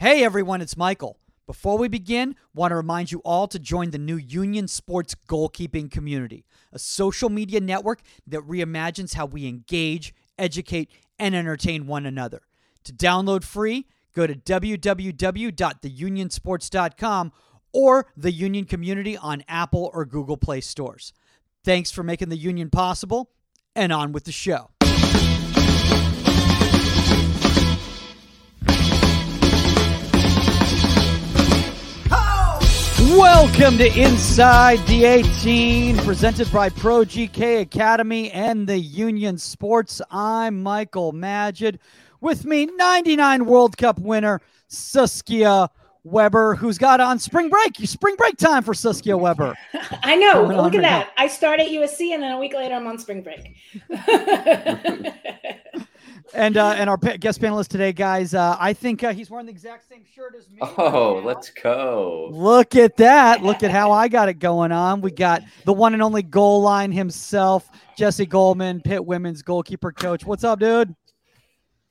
Hey everyone, it's Michael. Before we begin, want to remind you all to join the new Union Sports goalkeeping community, a social media network that reimagines how we engage, educate, and entertain one another. To download free, go to www.theunionsports.com or the Union Community on Apple or Google Play stores. Thanks for making the Union possible, and on with the show. Welcome to Inside the 18, presented by Pro GK Academy and the Union Sports. I'm Michael Magid. With me, 99 World Cup winner Saskia Webber, who's got on spring break. Spring break time for Saskia Webber. I know. Coming Look at that. Now. I start at USC and then a week later I'm on spring break. and uh, and our guest panelist today, guys. Uh, I think uh, he's wearing the exact same shirt as me. Oh, right let's go! Look at that! Look at how I got it going on. We got the one and only goal line himself, Jesse Goldman, Pitt women's goalkeeper coach. What's up, dude?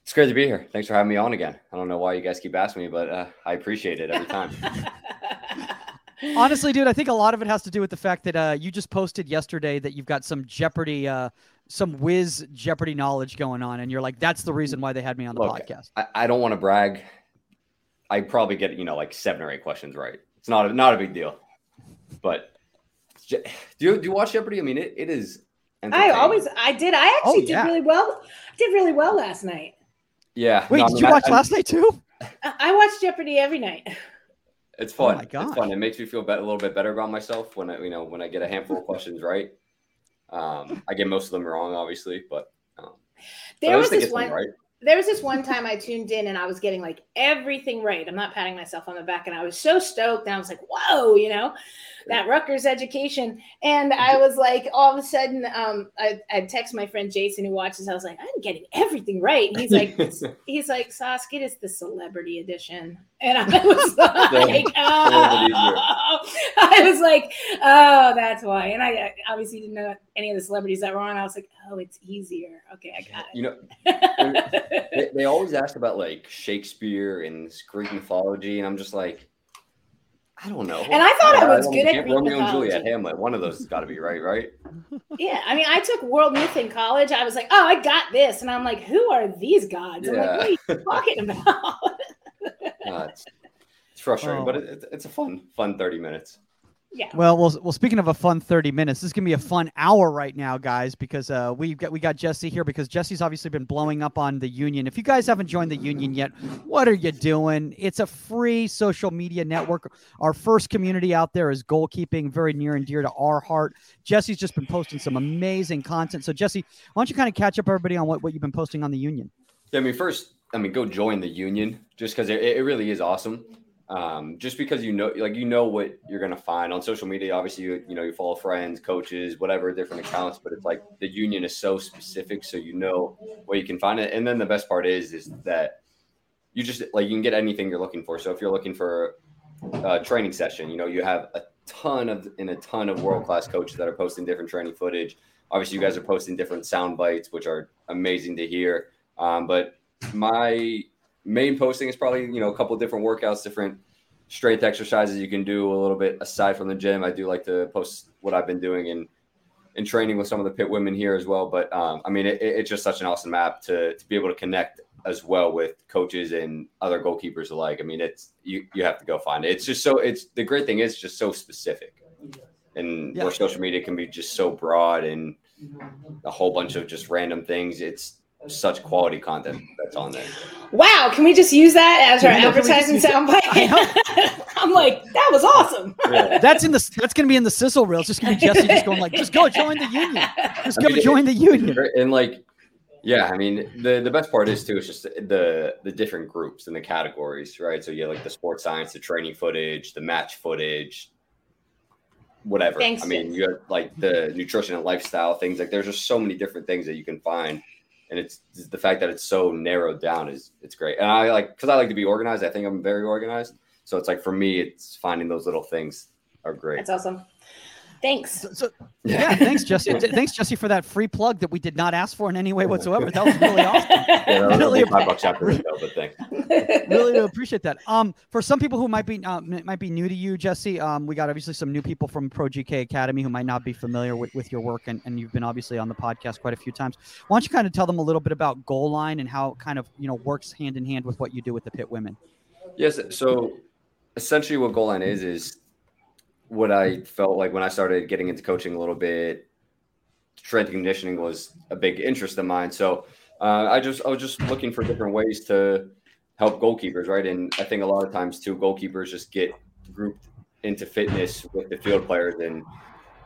It's great to be here. Thanks for having me on again. I don't know why you guys keep asking me, but uh, I appreciate it every time. Honestly, dude, I think a lot of it has to do with the fact that uh, you just posted yesterday that you've got some Jeopardy uh, some whiz Jeopardy knowledge going on, and you're like, that's the reason mm, why they had me on the Look, podcast. I, I don't want to brag. I probably get you know like seven or eight questions right. It's not a, not a big deal. But do you do you watch Jeopardy? I mean, it, it is. I always I did. I oh, actually oh, yeah. did really well. Did really well last night. Yeah. Wait, no, did you watch I, last night too? I watch Jeopardy every night. It's fun. Oh it's fun. It makes me feel a little bit better about myself when I, you know, when I get a handful of questions right. Um, I get most of them wrong, obviously, but um, there was this one. Right there was this one time I tuned in and I was getting like everything right. I'm not patting myself on the back, and I was so stoked. And I was like, "Whoa!" You know, that Rutgers education. And I was like, all of a sudden, um, I, I text my friend Jason who watches. I was like, "I'm getting everything right." And he's like, "He's like, Saskia, it's the celebrity edition." And I was like, oh. I was like, "Oh, that's why." And I obviously didn't know any of the celebrities that were on. I was like, "Oh, it's easier." Okay, I got it. You know they, they, always ask about like Shakespeare and Greek mythology, and I'm just like, I don't know. And I thought I, I was good at Greek Romeo mythology. and Juliet, Hamlet. One of those has got to be right, right? Yeah, I mean, I took world myth in college. I was like, oh, I got this, and I'm like, who are these gods? Yeah. I'm like, what are you talking about? uh, it's, it's, frustrating, oh. but it, it's a fun, fun 30 minutes. Yeah. Well, well, well. Speaking of a fun thirty minutes, this is gonna be a fun hour right now, guys, because uh, we got we got Jesse here because Jesse's obviously been blowing up on the Union. If you guys haven't joined the Union yet, what are you doing? It's a free social media network. Our first community out there is goalkeeping, very near and dear to our heart. Jesse's just been posting some amazing content. So, Jesse, why don't you kind of catch up everybody on what, what you've been posting on the Union? Yeah, I mean, first, I mean, go join the Union just because it, it really is awesome um, just because you know like you know what you're gonna find on social media. Obviously you you know you follow friends coaches whatever different accounts but it's like the union is so specific so you know where you can find it. And then the best part is is that you just like you can get anything you're looking for. So if you're looking for a training session you know you have a ton of in a ton of world class coaches that are posting different training footage. Obviously you guys are posting different sound bites which are amazing to hear. Um, but my main posting is probably you know a couple different workouts, different strength exercises you can do a little bit aside from the gym. I do like to post what I've been doing in in training with some of the Pitt women here as well. But um, I mean, it, it's just such an awesome app to to be able to connect as well with coaches and other goalkeepers alike. I mean, it's you you have to go find it. It's just so it's the great thing is just so specific, and yeah. where social media can be just so broad and a whole bunch of just random things. It's such quality content that's on there. Wow, can we just use that as our advertising soundbite? I'm like, that was awesome. Yeah. That's in the that's gonna be in the sizzle reel. It's just gonna be Jesse just going like, just go join the union. Just go I mean, join the union. And like, yeah, I mean, the the best part is too is just the the different groups and the categories, right? So you have like the sports science, the training footage, the match footage, whatever. Thanks, I mean, you have like the nutrition and lifestyle things. Like, there's just so many different things that you can find and it's the fact that it's so narrowed down is it's great. And I like because I like to be organized. I think I'm very organized. So it's like for me, it's finding those little things are great. That's awesome. Thanks. So, so, yeah, thanks, Jesse. thanks, Jesse, for that free plug that we did not ask for in any way whatsoever. That was really awesome. Yeah, was really, five bucks after the show, but thanks. really appreciate that. Um, for some people who might be uh, might be new to you, Jesse, um, we got obviously some new people from Pro GK Academy who might not be familiar with, with your work, and, and you've been obviously on the podcast quite a few times. Why don't you kind of tell them a little bit about Goal Line and how it kind of you know works hand in hand with what you do with the Pitt women? Yes. So essentially, what Goal Line is is what I felt like when I started getting into coaching a little bit, strength conditioning was a big interest of mine. So uh, I just I was just looking for different ways to help goalkeepers, right? And I think a lot of times too, goalkeepers just get grouped into fitness with the field players, and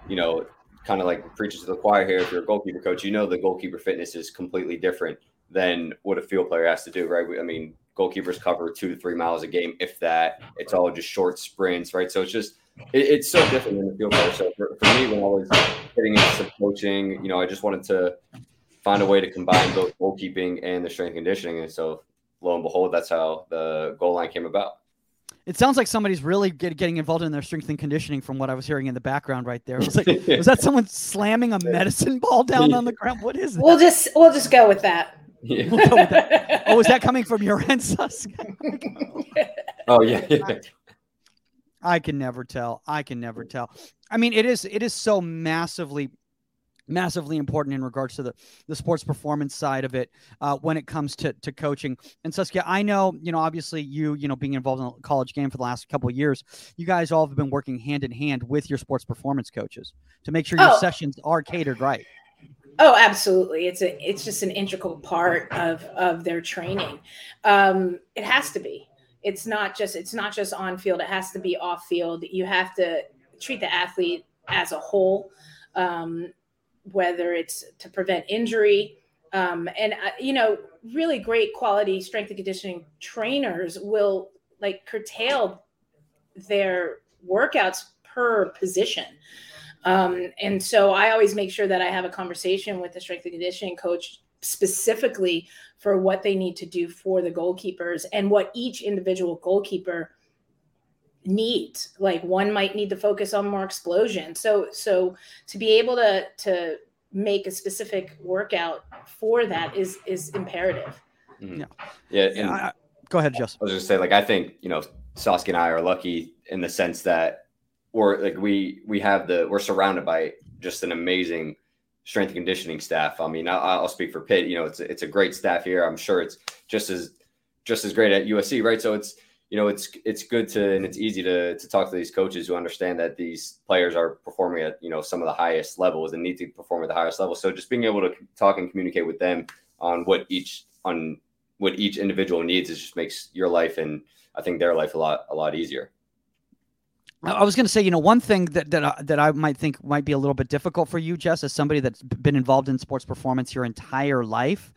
you know, kind of like preaches to the choir here. If you're a goalkeeper coach, you know the goalkeeper fitness is completely different than what a field player has to do, right? I mean, goalkeepers cover two to three miles a game, if that. It's all just short sprints, right? So it's just it, it's so different in the field player. So for, for me, when I was getting into some coaching, you know, I just wanted to find a way to combine both goalkeeping and the strength conditioning. And so lo and behold, that's how the goal line came about. It sounds like somebody's really get, getting involved in their strength and conditioning from what I was hearing in the background right there. Was like, was that someone slamming a medicine ball down on the ground? What is that? We'll just we'll just go with that. Yeah. We'll with that. Oh, is that coming from your end, Sus? oh yeah. yeah. I can never tell. I can never tell. I mean, it is it is so massively massively important in regards to the the sports performance side of it uh, when it comes to to coaching and Saskia I know you know obviously you you know being involved in the college game for the last couple of years you guys all have been working hand in hand with your sports performance coaches to make sure your oh. sessions are catered right Oh, absolutely. It's a it's just an integral part of of their training. Um, it has to be it's not just it's not just on field it has to be off field. You have to treat the athlete as a whole um, whether it's to prevent injury um, and uh, you know really great quality strength and conditioning trainers will like curtail their workouts per position. Um, and so i always make sure that i have a conversation with the strength and conditioning coach specifically for what they need to do for the goalkeepers and what each individual goalkeeper needs like one might need to focus on more explosion so so to be able to to make a specific workout for that is is imperative mm-hmm. yeah yeah, and I, go ahead Jess. i was just say like i think you know Saskia and i are lucky in the sense that we're like we we have the we're surrounded by just an amazing strength and conditioning staff. I mean, I, will speak for Pitt. You know, it's it's a great staff here. I'm sure it's just as just as great at USC, right? So it's you know it's it's good to and it's easy to to talk to these coaches who understand that these players are performing at you know some of the highest levels and need to perform at the highest level. So just being able to talk and communicate with them on what each on what each individual needs is just makes your life and I think their life a lot a lot easier. I was going to say, you know, one thing that that I, that I might think might be a little bit difficult for you, Jess, as somebody that's been involved in sports performance your entire life,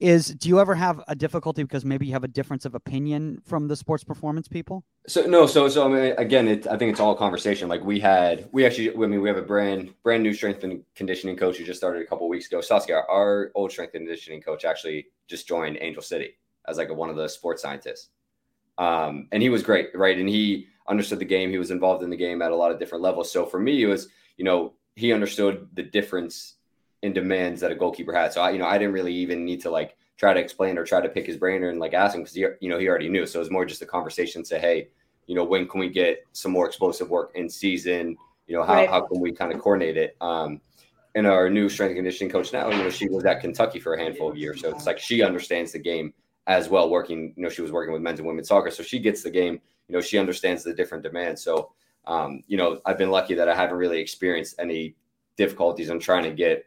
is do you ever have a difficulty because maybe you have a difference of opinion from the sports performance people? So no, so so I mean, again, it, I think it's all conversation. Like we had, we actually, I mean, we have a brand brand new strength and conditioning coach who just started a couple weeks ago. Saskia, our old strength and conditioning coach, actually just joined Angel City as like a, one of the sports scientists, um, and he was great, right? And he understood the game. He was involved in the game at a lot of different levels. So for me, it was, you know, he understood the difference in demands that a goalkeeper had. So I, you know, I didn't really even need to like try to explain or try to pick his brain or and like ask him because he, you know, he already knew. So it was more just a conversation. Say, hey, you know, when can we get some more explosive work in season? You know, how, right. how can we kind of coordinate it? Um, and our new strength and conditioning coach now, you know, she was at Kentucky for a handful of years. So it's like she understands the game as well, working, you know, she was working with men's and women's soccer. So she gets the game you know, she understands the different demands. So, um, you know, I've been lucky that I haven't really experienced any difficulties. I'm trying to get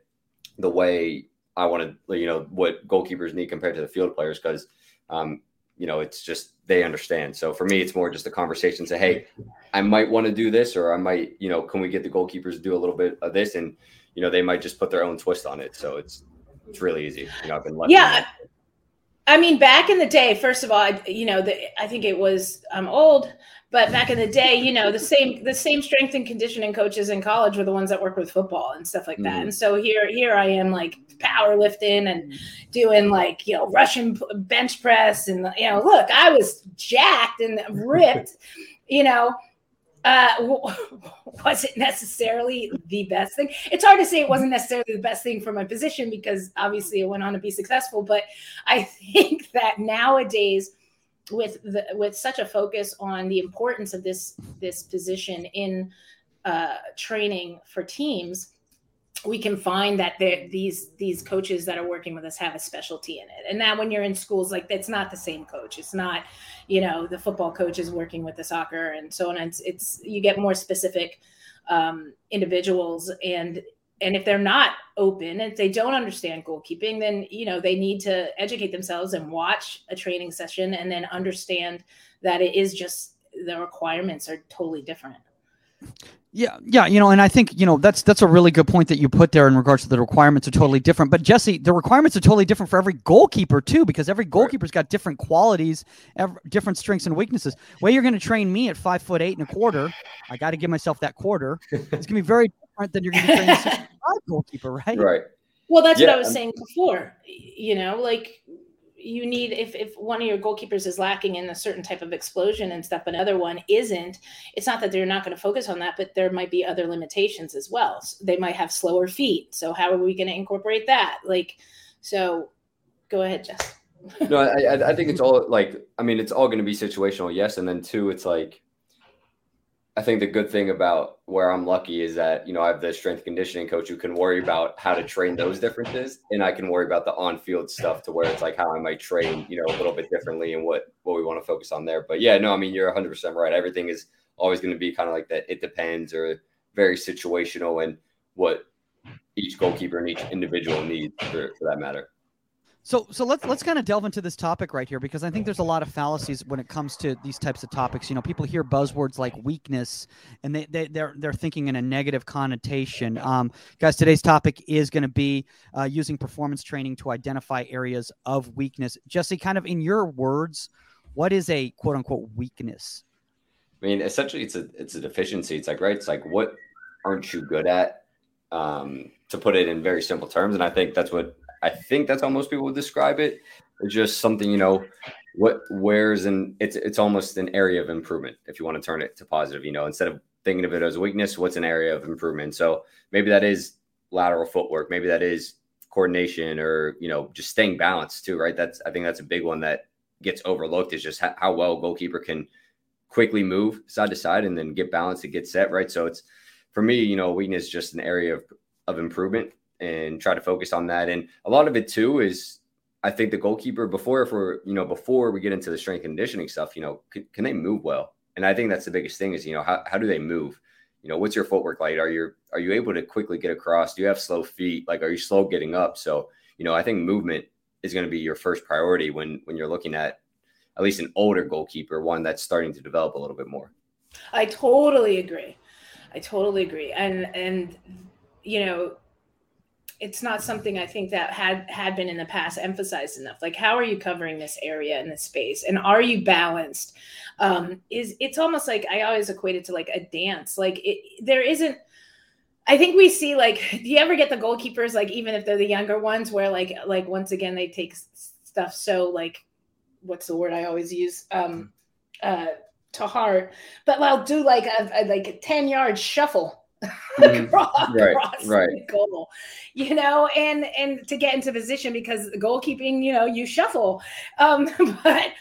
the way I want to, you know, what goalkeepers need compared to the field players because, um, you know, it's just they understand. So for me, it's more just a conversation. Say, hey, I might want to do this, or I might, you know, can we get the goalkeepers to do a little bit of this, and you know, they might just put their own twist on it. So it's it's really easy. You know, I've been lucky. Yeah, I mean, back in the day, first of all, I, you know, the, I think it was I'm old, but back in the day, you know, the same the same strength and conditioning coaches in college were the ones that work with football and stuff like that. Mm-hmm. And so here here I am like powerlifting and doing like you know Russian bench press and you know, look, I was jacked and ripped, you know, uh, was it necessarily the best thing? It's hard to say it wasn't necessarily the best thing for my position because obviously it went on to be successful. But I think that nowadays, with the with such a focus on the importance of this this position in uh, training for teams, we can find that these these coaches that are working with us have a specialty in it and now when you're in schools like that's not the same coach it's not you know the football coach is working with the soccer and so on. It's, it's you get more specific um, individuals and and if they're not open if they don't understand goalkeeping then you know they need to educate themselves and watch a training session and then understand that it is just the requirements are totally different yeah, yeah, you know, and I think you know that's that's a really good point that you put there in regards to the requirements are totally different. But Jesse, the requirements are totally different for every goalkeeper too, because every goalkeeper's got different qualities, every, different strengths and weaknesses. Way you're going to train me at five foot eight and a quarter, I got to give myself that quarter. It's going to be very different than you're going to train a goalkeeper, right? Right. Well, that's yeah, what I was saying before. You know, like you need if if one of your goalkeepers is lacking in a certain type of explosion and stuff another one isn't it's not that they're not going to focus on that but there might be other limitations as well. So they might have slower feet so how are we going to incorporate that? Like so go ahead jess. No I, I think it's all like i mean it's all going to be situational yes and then two it's like I think the good thing about where I'm lucky is that, you know, I have the strength conditioning coach who can worry about how to train those differences. And I can worry about the on field stuff to where it's like how I might train, you know, a little bit differently and what, what we want to focus on there. But yeah, no, I mean, you're 100% right. Everything is always going to be kind of like that. It depends or very situational and what each goalkeeper and each individual needs for, for that matter. So, so let's let's kind of delve into this topic right here because I think there's a lot of fallacies when it comes to these types of topics. You know, people hear buzzwords like weakness, and they, they they're they're thinking in a negative connotation. Um, guys, today's topic is going to be uh, using performance training to identify areas of weakness. Jesse, kind of in your words, what is a quote unquote weakness? I mean, essentially, it's a it's a deficiency. It's like right. It's like what aren't you good at? Um, to put it in very simple terms, and I think that's what I think that's how most people would describe it. It's just something, you know, what where's an it's it's almost an area of improvement if you want to turn it to positive, you know, instead of thinking of it as weakness, what's an area of improvement? So maybe that is lateral footwork, maybe that is coordination or, you know, just staying balanced too, right? That's I think that's a big one that gets overlooked is just how, how well goalkeeper can quickly move side to side and then get balanced and get set, right? So it's for me, you know, weakness is just an area of, of improvement and try to focus on that. And a lot of it too is I think the goalkeeper before if we're you know before we get into the strength conditioning stuff, you know, can, can they move well? And I think that's the biggest thing is you know how how do they move? You know, what's your footwork like? Are you are you able to quickly get across? Do you have slow feet? Like, are you slow getting up? So you know, I think movement is going to be your first priority when when you're looking at at least an older goalkeeper, one that's starting to develop a little bit more. I totally agree. I totally agree. And and you know, it's not something I think that had had been in the past emphasized enough. Like, how are you covering this area in this space, and are you balanced? Um, is it's almost like I always equate it to like a dance. Like, it, there isn't. I think we see like, do you ever get the goalkeepers like even if they're the younger ones where like like once again they take stuff so like, what's the word I always use? Um, uh, to heart, but I'll do like a, a like a ten yard shuffle mm-hmm. across, right, across right. the goal, you know, and and to get into position because goalkeeping, you know, you shuffle. Um, but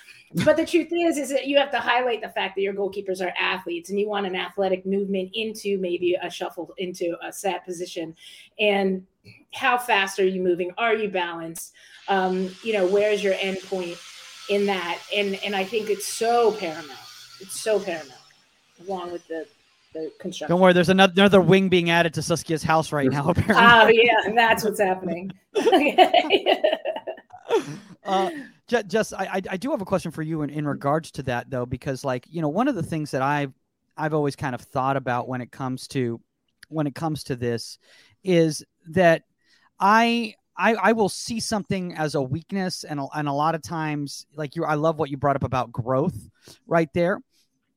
but the truth is, is that you have to highlight the fact that your goalkeepers are athletes, and you want an athletic movement into maybe a shuffle into a set position, and how fast are you moving? Are you balanced? Um, you know, where's your end point in that? And and I think it's so paramount. It's so paramount, along with the the construction. Don't worry, there's another, another wing being added to Saskia's house right now. Apparently. Oh yeah, and that's what's happening. uh, just, I, I do have a question for you in, in regards to that though, because like you know, one of the things that I've I've always kind of thought about when it comes to when it comes to this is that I I, I will see something as a weakness and a, and a lot of times like you I love what you brought up about growth right there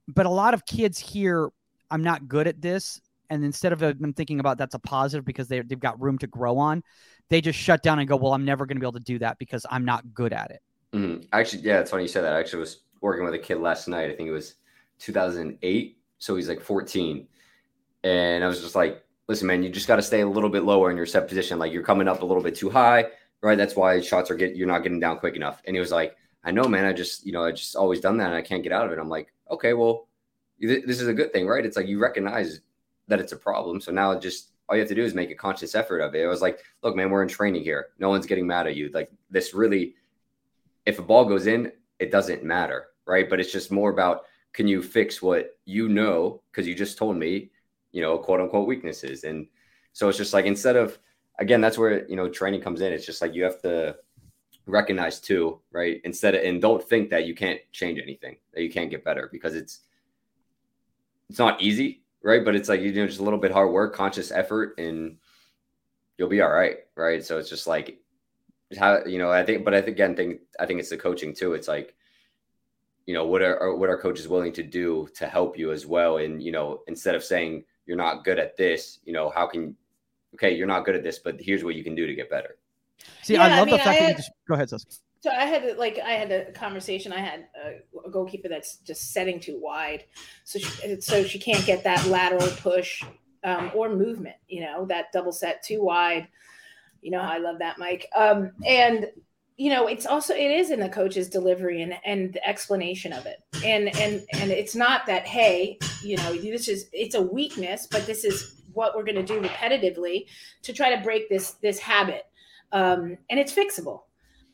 but a lot of kids hear I'm not good at this. And instead of them thinking about that's a positive because they, they've got room to grow on, they just shut down and go, well, I'm never going to be able to do that because I'm not good at it. Mm-hmm. Actually, yeah, it's funny you said that. I actually was working with a kid last night. I think it was 2008. so he's like 14. And I was just like, listen, man, you just got to stay a little bit lower in your set position. Like you're coming up a little bit too high, right? That's why shots are getting, you're not getting down quick enough. And he was like, I know, man. I just, you know, I just always done that and I can't get out of it. I'm like, okay, well, this is a good thing, right? It's like you recognize that it's a problem. So now just all you have to do is make a conscious effort of it. It was like, look, man, we're in training here. No one's getting mad at you. Like this really, if a ball goes in, it doesn't matter, right? But it's just more about can you fix what you know because you just told me, you know, quote unquote weaknesses. And so it's just like instead of again, that's where you know training comes in. It's just like you have to recognize too, right? Instead of and don't think that you can't change anything, that you can't get better because it's it's not easy, right? But it's like you know just a little bit hard work, conscious effort, and you'll be all right, right? So it's just like how you know I think, but I think again, think I think it's the coaching too. It's like you know what are what are coaches willing to do to help you as well, and you know instead of saying you're not good at this, you know how can okay you're not good at this, but here's what you can do to get better. See, yeah, I love I mean, the fact had, that you just go ahead, Sus. So I had like I had a conversation. I had a, a goalkeeper that's just setting too wide, so she, so she can't get that lateral push um, or movement. You know that double set too wide. You know how I love that, Mike. Um, and you know it's also it is in the coach's delivery and and the explanation of it and and and it's not that hey you know this is it's a weakness but this is what we're going to do repetitively to try to break this this habit um, and it's fixable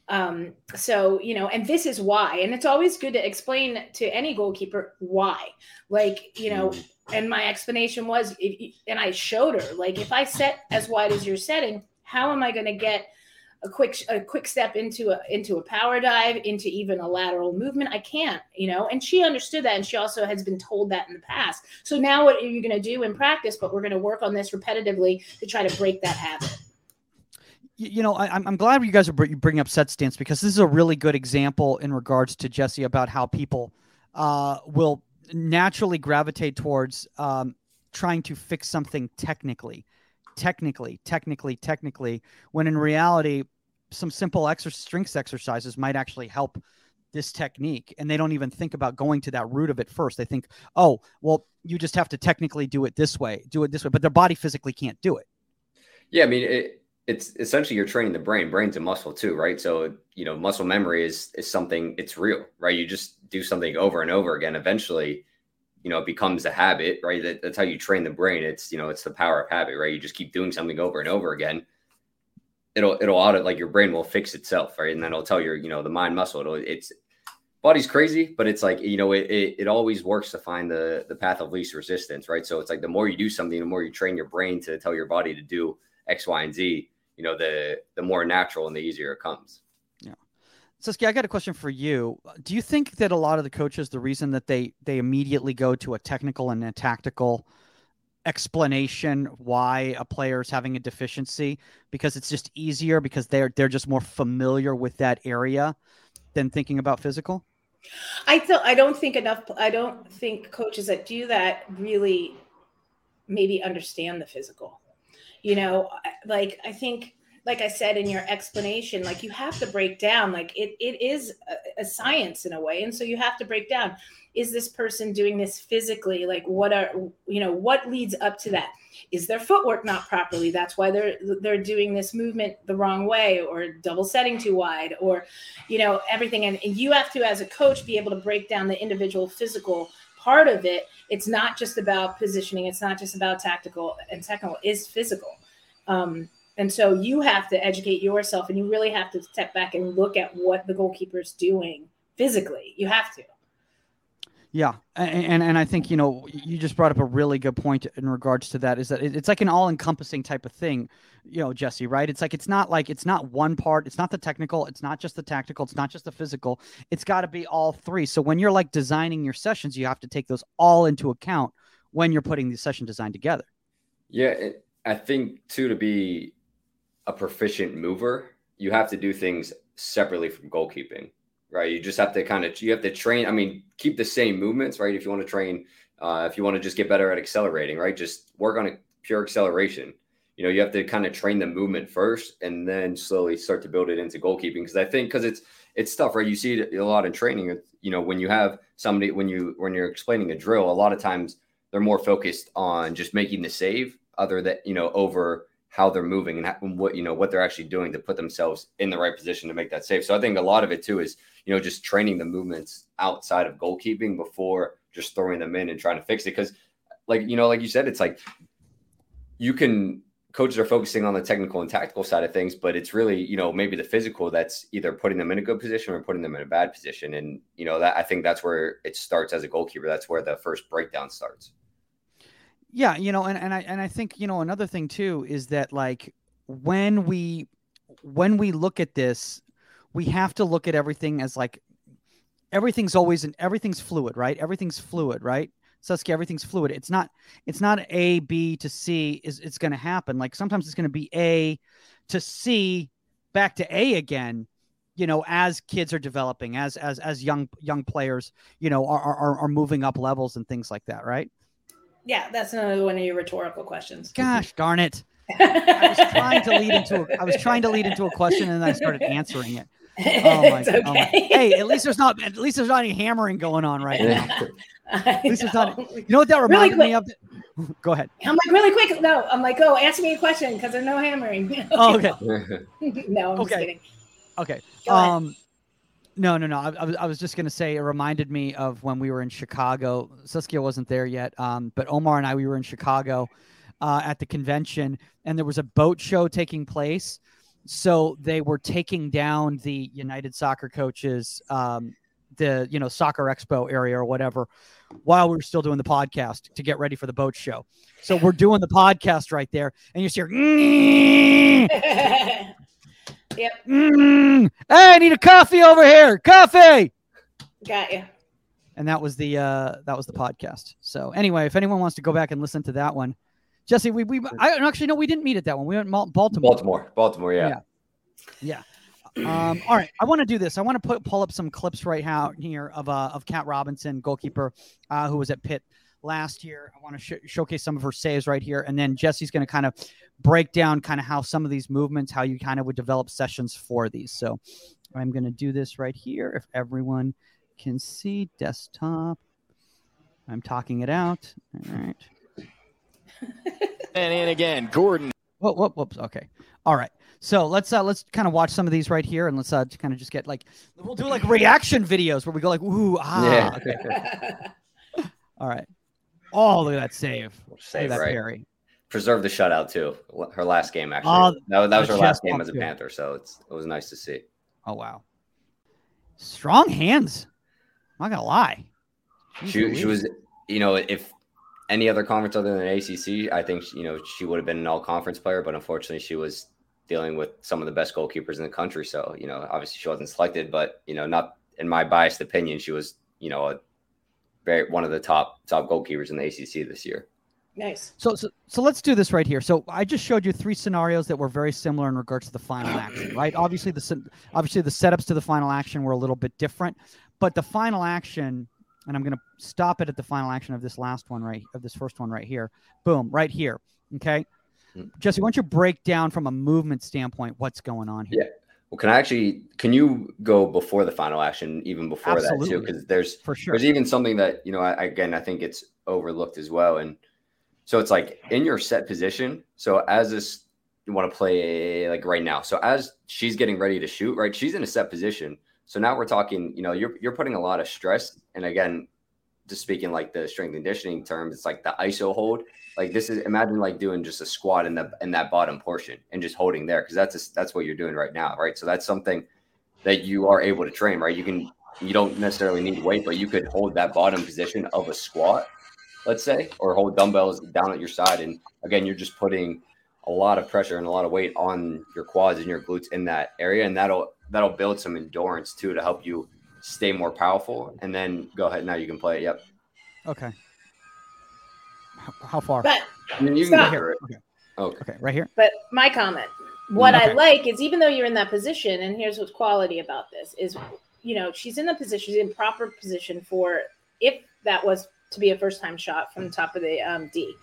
um, so, you know, and this is why. And it's always good to explain to any goalkeeper why. Like, you know, mm. and my explanation was, if, and I showed her, like, if I set as wide as you're setting, how am I going to get a quick a quick step into a into a power dive into even a lateral movement i can't you know and she understood that and she also has been told that in the past so now what are you going to do in practice but we're going to work on this repetitively to try to break that habit you know, I, am glad you guys are you bring up set stance because this is a really good example in regards to Jesse about how people uh, will naturally gravitate towards um, trying to fix something technically, technically, technically, technically, when in reality, some simple exer- strength exercises might actually help this technique and they don't even think about going to that root of it first. They think oh well you just have to technically do it this way do it this way but their body physically can't do it. Yeah i mean it, it's essentially you're training the brain. Brain's a muscle too, right? So you know, muscle memory is is something. It's real, right? You just do something over and over again. Eventually, you know, it becomes a habit, right? That, that's how you train the brain. It's you know, it's the power of habit, right? You just keep doing something over and over again. It'll it'll audit like your brain will fix itself, right? And then it'll tell your you know the mind muscle. It'll it's body's crazy, but it's like you know it, it, it always works to find the the path of least resistance, right? So it's like the more you do something, the more you train your brain to tell your body to do X, Y, and Z you know, the the more natural and the easier it comes. Yeah. Saskia, I got a question for you. Do you think that a lot of the coaches, the reason that they they immediately go to a technical and a tactical explanation why a player is having a deficiency because it's just easier because they're they're just more familiar with that area than thinking about physical? I th- I don't think enough I don't think coaches that do that really maybe understand the physical you know like i think like i said in your explanation like you have to break down like it, it is a, a, science in a way and so you have to break down is this person doing this physically? Like what are you know what leads up to that? Is their footwork not properly? That's why they're they're doing this movement the wrong way or double setting too wide or you know everything. And, and you have to as a coach be able to break down the individual physical part of it it's not just about positioning it's not just about tactical and technical is physical. Um, and so you have to educate yourself and you really have to step back and look at what the goalkeeper is doing physically. You have to yeah, and, and I think you know you just brought up a really good point in regards to that. Is that it's like an all-encompassing type of thing, you know, Jesse? Right? It's like it's not like it's not one part. It's not the technical. It's not just the tactical. It's not just the physical. It's got to be all three. So when you're like designing your sessions, you have to take those all into account when you're putting the session design together. Yeah, it, I think too to be a proficient mover, you have to do things separately from goalkeeping right? You just have to kind of you have to train. I mean, keep the same movements, right? If you want to train, uh, if you want to just get better at accelerating, right? Just work on a pure acceleration. You know, you have to kind of train the movement first, and then slowly start to build it into goalkeeping. Because I think because it's it's tough, right? You see it a lot in training. You know, when you have somebody when you when you're explaining a drill, a lot of times they're more focused on just making the save, other than you know over how they're moving and what you know what they're actually doing to put themselves in the right position to make that save. So I think a lot of it too is you know just training the movements outside of goalkeeping before just throwing them in and trying to fix it because like you know like you said it's like you can coaches are focusing on the technical and tactical side of things, but it's really, you know, maybe the physical that's either putting them in a good position or putting them in a bad position. And, you know, that I think that's where it starts as a goalkeeper. That's where the first breakdown starts. Yeah, you know, and, and I and I think, you know, another thing too is that like when we when we look at this, we have to look at everything as like everything's always and everything's fluid, right? Everything's fluid, right? Saskia, everything's fluid. It's not it's not A, B to C is it's gonna happen. Like sometimes it's gonna be A to C back to A again, you know, as kids are developing, as as as young young players, you know, are are, are moving up levels and things like that, right? Yeah, that's another one of your rhetorical questions. Gosh darn it. I was trying to lead into a, I was trying to lead into a question and then I started answering it. Oh my, okay. oh my, Hey, at least there's not at least there's not any hammering going on right now. at least there's not you know what that reminded really me of? Go ahead. I'm like really quick. No, I'm like, oh, answer me a question because there's no hammering. oh, okay. no, I'm okay. Okay. Um no, no, no. I, I, was, I was just going to say it reminded me of when we were in Chicago. Saskia wasn't there yet, um, but Omar and I, we were in Chicago uh, at the convention, and there was a boat show taking place so they were taking down the United Soccer coaches, um, the you know soccer expo area or whatever, while we were still doing the podcast to get ready for the boat show. So we're doing the podcast right there, and you hear, yep. Mm, hey, I need a coffee over here. Coffee. Got you. And that was the uh, that was the podcast. So anyway, if anyone wants to go back and listen to that one, Jesse, we, we I actually no, we didn't meet at that one. We went Baltimore. Baltimore, Baltimore, yeah, yeah. yeah. Um, all right, I want to do this. I want to put pull up some clips right now here of uh, of Cat Robinson, goalkeeper, uh, who was at Pitt last year. I want to sh- showcase some of her saves right here, and then Jesse's going to kind of break down kind of how some of these movements, how you kind of would develop sessions for these. So I'm going to do this right here. If everyone can see desktop, I'm talking it out. All right and in again, Gordon. Whoop, whoop, whoops. Okay. All right. So let's uh let's kind of watch some of these right here, and let's uh kind of just get like we'll do like reaction videos where we go like ooh ah. Yeah. Okay. All right. Oh, look at that save. Save that right. Perry. Preserve the shutout too. Her last game actually. Uh, that, that was her last game as a Panther, so it's it was nice to see. Oh wow. Strong hands. I'm not gonna lie. she, she was, you know, if any other conference other than ACC, I think you know she would have been an all conference player, but unfortunately she was dealing with some of the best goalkeepers in the country. So you know, obviously she wasn't selected, but you know, not in my biased opinion, she was you know a very one of the top top goalkeepers in the ACC this year. Nice. So, so, so let's do this right here. So I just showed you three scenarios that were very similar in regards to the final action, right? Obviously, the obviously the setups to the final action were a little bit different, but the final action and I'm going to stop it at the final action of this last one right of this first one right here. Boom, right here. Okay. Mm-hmm. Jesse, why don't you break down from a movement standpoint what's going on here? Yeah. Well, can I actually can you go before the final action, even before Absolutely. that too? Because there's for sure there's even something that you know I, again I think it's overlooked as well, and so it's like in your set position. So as this you want to play like right now, so as she's getting ready to shoot, right? She's in a set position. So now we're talking, you know, you're you're putting a lot of stress. And again, just speaking like the strength conditioning terms, it's like the ISO hold. Like this is imagine like doing just a squat in the in that bottom portion and just holding there because that's a, that's what you're doing right now, right? So that's something that you are able to train, right? You can you don't necessarily need weight, but you could hold that bottom position of a squat, let's say, or hold dumbbells down at your side. And again, you're just putting a lot of pressure and a lot of weight on your quads and your glutes in that area, and that'll that'll build some endurance too to help you stay more powerful. And then go ahead. Now you can play it. Yep. Okay. How, far? But I mean, you can hear it. Okay. okay. Okay. Right here. But my comment. What okay. I like is even though you're in that position, and here's what's quality about this is, you know, she's in the position, she's in proper position for if that was to be a first time shot from the top of the um, D.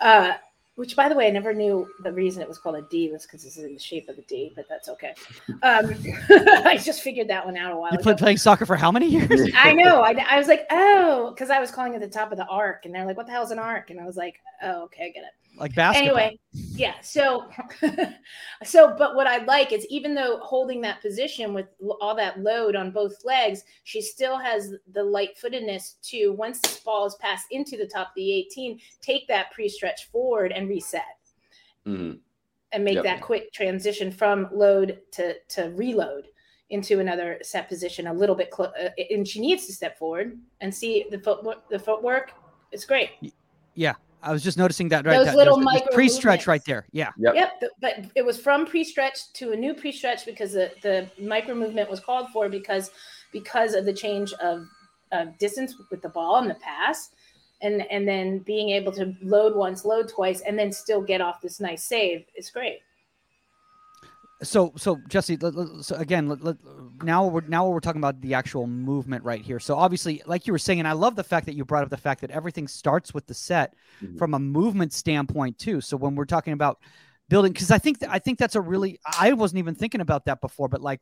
Uh, which by the way, I never knew the reason it was called a D was because it's in the shape of a D, but that's okay. Um, I just figured that one out a while you ago. played playing soccer for how many years? I know. I, I was like, oh, because I was calling it the top of the arc, and they're like, what the hell's an arc? And I was like, oh, okay, I get it like basketball. Anyway, yeah. So, so, but what I like is even though holding that position with all that load on both legs, she still has the light footedness to once this ball is passed into the top of the 18, take that pre stretch forward and reset. Mm-hmm. And make yep. that quick transition from load to, to reload into another set position a little bit close. Uh, and she needs to step forward and see the footwork. The footwork. It's great. Yeah, I was just noticing that right. Those that, little micro pre-stretch right there. Yeah. Yep. yep. But it was from pre-stretch to a new pre-stretch because the, the micro movement was called for because because of the change of, of distance with the ball and the pass, and and then being able to load once, load twice, and then still get off this nice save is great so so Jesse, so again, now we're now we're talking about the actual movement right here. So obviously, like you were saying, and I love the fact that you brought up the fact that everything starts with the set mm-hmm. from a movement standpoint too. So when we're talking about building, because I think I think that's a really I wasn't even thinking about that before, but like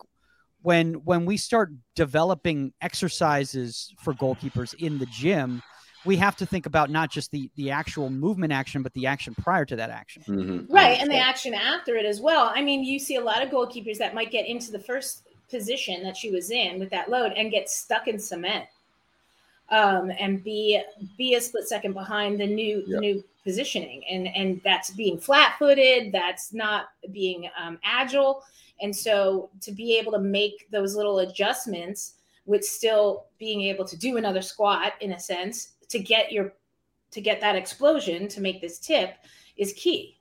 when when we start developing exercises for goalkeepers in the gym we have to think about not just the the actual movement action, but the action prior to that action. Mm-hmm. Right, and the action after it as well. I mean, you see a lot of goalkeepers that might get into the first position that she was in with that load and get stuck in cement, um, and be be a split second behind the new yep. the new positioning, and and that's being flat footed. That's not being um, agile, and so to be able to make those little adjustments with still being able to do another squat in a sense to get your to get that explosion to make this tip is key.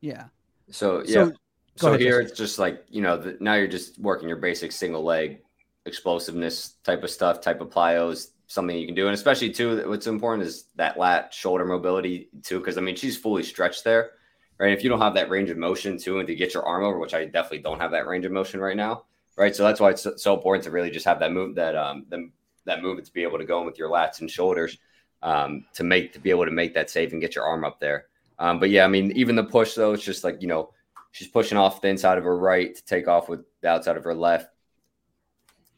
Yeah. So yeah. So, so ahead, here it's just like you know the, now you're just working your basic single leg explosiveness type of stuff, type of plyos, something you can do, and especially too what's important is that lat shoulder mobility too, because I mean she's fully stretched there, right? If you don't have that range of motion too, and to get your arm over, which I definitely don't have that range of motion right now, right? So that's why it's so important to really just have that move that um the that movement to be able to go in with your lats and shoulders um, to make to be able to make that save and get your arm up there. Um, but yeah, I mean, even the push though, it's just like you know, she's pushing off the inside of her right to take off with the outside of her left,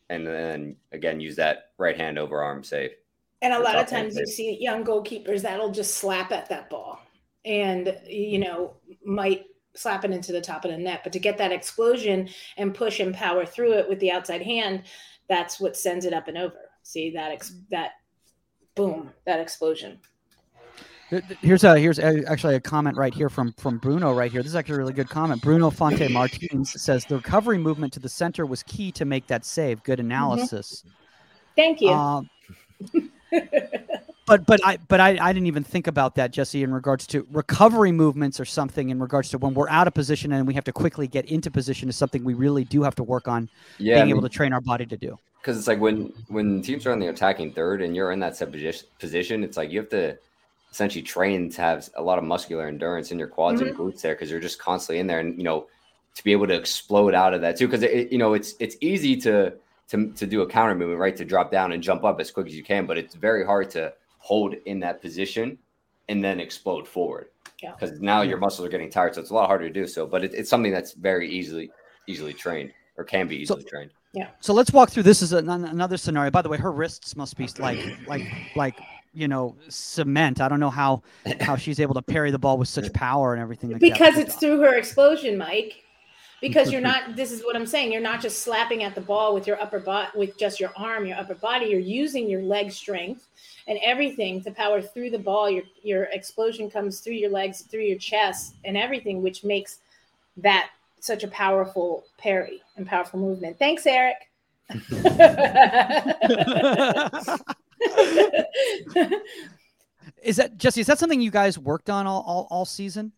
and then again use that right hand over arm save. And a lot of times you see young goalkeepers that'll just slap at that ball, and you know might slap it into the top of the net. But to get that explosion and push and power through it with the outside hand, that's what sends it up and over. See that ex- that boom, that explosion. Here's a here's a, actually a comment right here from from Bruno right here. This is actually a really good comment. Bruno Fonte Martins says the recovery movement to the center was key to make that save. Good mm-hmm. analysis. Mm-hmm. Thank you. Uh, but but I but I, I didn't even think about that, Jesse, in regards to recovery movements or something in regards to when we're out of position and we have to quickly get into position is something we really do have to work on yeah, being I mean, able to train our body to do because it's like when when teams are on the attacking third and you're in that position, it's like you have to essentially train to have a lot of muscular endurance in your quads mm-hmm. and glutes there because you're just constantly in there, and you know to be able to explode out of that too because it, you know it's it's easy to to to do a counter movement right to drop down and jump up as quick as you can, but it's very hard to hold in that position and then explode forward because yeah. now your muscles are getting tired, so it's a lot harder to do so. But it, it's something that's very easily easily trained or can be easily so, trained. Yeah. So let's walk through this as another scenario. By the way, her wrists must be like like like you know cement. I don't know how how she's able to parry the ball with such power and everything. Like because it's through her explosion, Mike. Because you're not. This is what I'm saying. You're not just slapping at the ball with your upper body with just your arm, your upper body. You're using your leg strength and everything to power through the ball. Your your explosion comes through your legs, through your chest, and everything, which makes that such a powerful parry and powerful movement. Thanks, Eric. is that Jesse? Is that something you guys worked on all all, all season?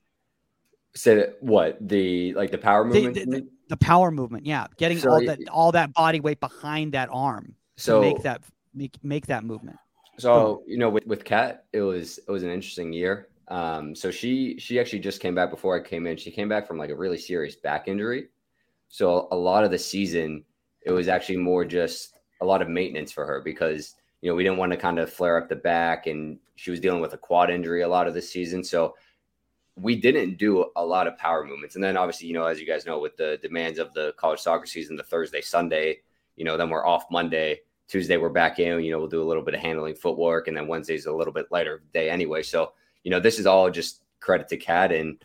Said what the like the power movement? The, the, the power movement, yeah, getting so all that all that body weight behind that arm so make that make make that movement. So you know, with with Kat, it was it was an interesting year. Um, so she she actually just came back before I came in. She came back from like a really serious back injury. So a lot of the season, it was actually more just a lot of maintenance for her because you know, we didn't want to kind of flare up the back, and she was dealing with a quad injury a lot of the season. So we didn't do a lot of power movements. And then obviously, you know, as you guys know, with the demands of the college soccer season, the Thursday, Sunday, you know, then we're off Monday. Tuesday, we're back in, you know, we'll do a little bit of handling footwork. And then Wednesday's a little bit lighter day anyway. So, you know, this is all just credit to Kat and,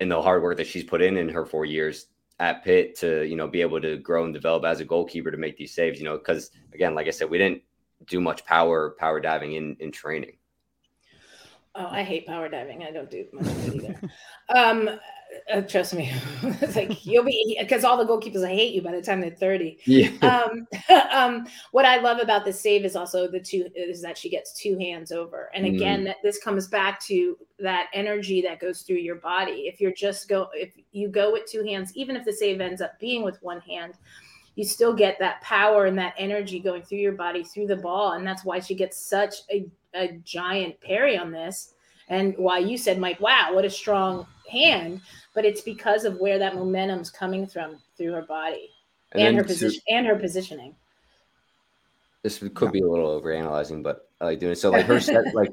and the hard work that she's put in in her four years at Pitt to, you know, be able to grow and develop as a goalkeeper to make these saves, you know, because again, like I said, we didn't do much power, power diving in, in training. Oh, I hate power diving. I don't do much of it either. um, uh, trust me, it's like you'll be because all the goalkeepers I hate you by the time they're thirty. Yeah. Um, um, what I love about the save is also the two is that she gets two hands over, and again, mm. that this comes back to that energy that goes through your body. If you're just go, if you go with two hands, even if the save ends up being with one hand, you still get that power and that energy going through your body through the ball, and that's why she gets such a a giant parry on this. And why you said, Mike, wow, what a strong hand. But it's because of where that momentum's coming from through her body and, and her position to, and her positioning. This could be a little over analyzing, but I like doing it. So like her set, like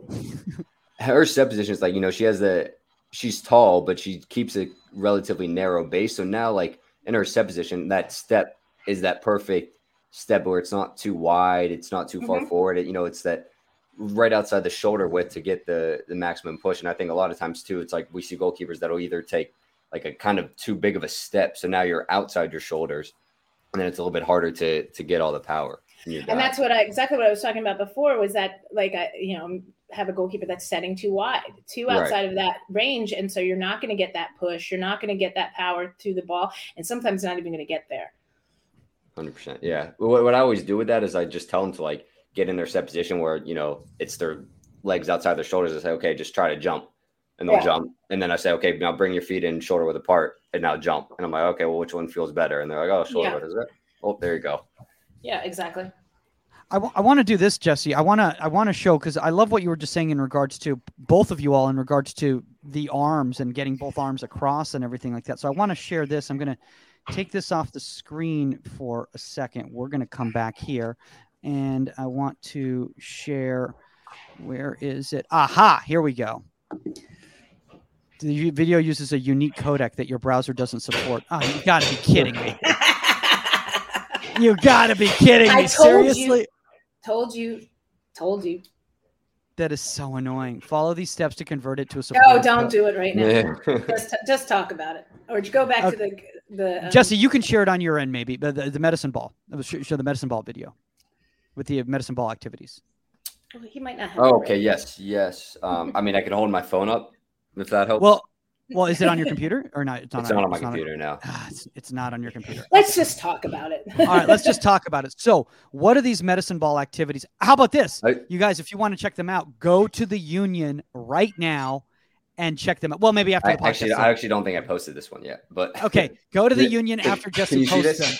her set position is like, you know, she has the she's tall, but she keeps a relatively narrow base. So now like in her set position, that step is that perfect step where it's not too wide, it's not too far mm-hmm. forward. It, you know, it's that right outside the shoulder width to get the the maximum push. And I think a lot of times too, it's like we see goalkeepers that'll either take like a kind of too big of a step, so now you're outside your shoulders, and then it's a little bit harder to to get all the power. And that's what I exactly what I was talking about before was that like I you know have a goalkeeper that's setting too wide, too outside right. of that range, and so you're not going to get that push, you're not going to get that power to the ball, and sometimes not even going to get there. Hundred percent, yeah. What, what I always do with that is I just tell them to like get in their set position where you know it's their legs outside their shoulders and say, okay, just try to jump, and they'll yeah. jump. And then I say, okay, now bring your feet in shoulder width apart, and now jump. And I'm like, okay, well, which one feels better? And they're like, oh, shoulder yeah. width is it? Oh, there you go. Yeah, exactly. I, w- I want to do this, Jesse. I want to I want to show because I love what you were just saying in regards to both of you all in regards to the arms and getting both arms across and everything like that. So I want to share this. I'm going to take this off the screen for a second. We're going to come back here and I want to share. Where is it? Aha, here we go. The video uses a unique codec that your browser doesn't support. Oh, you got to be kidding me. you got to be kidding me. Seriously? You, told you. Told you. That is so annoying. Follow these steps to convert it to a support. No, don't code. do it right now. just, just talk about it, or go back okay. to the the. Um, Jesse, you can share it on your end, maybe. The, the, the medicine ball. Show the medicine ball video with the medicine ball activities? Well, he might not have. Oh, okay. Yes. Yes. Um, I mean, I can hold my phone up if that helps. Well, well, is it on your computer or not? It's not, it's on, not on my it's computer not, now. Ah, it's, it's not on your computer. Let's just talk about it. All right, let's just talk about it. So, what are these medicine ball activities? How about this? I, you guys, if you want to check them out, go to the Union right now and check them out. Well, maybe after the podcast. Actually, I actually don't think I posted this one yet, but okay, go to the Union after Jesse posts them.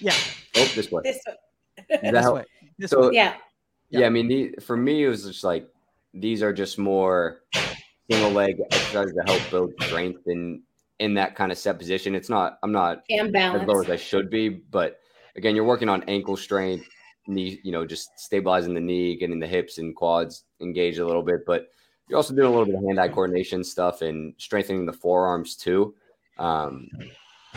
Yeah. Oh, this way. This way. this way. This so, way. Yeah. Yeah, I mean, the, for me, it was just like these are just more single leg exercises to help build strength in in that kind of set position. It's not I'm not and balance. as low as I should be, but again, you're working on ankle strength, knee, you know, just stabilizing the knee, getting the hips and quads engaged a little bit, but you're also doing a little bit of hand-eye coordination stuff and strengthening the forearms too. Um,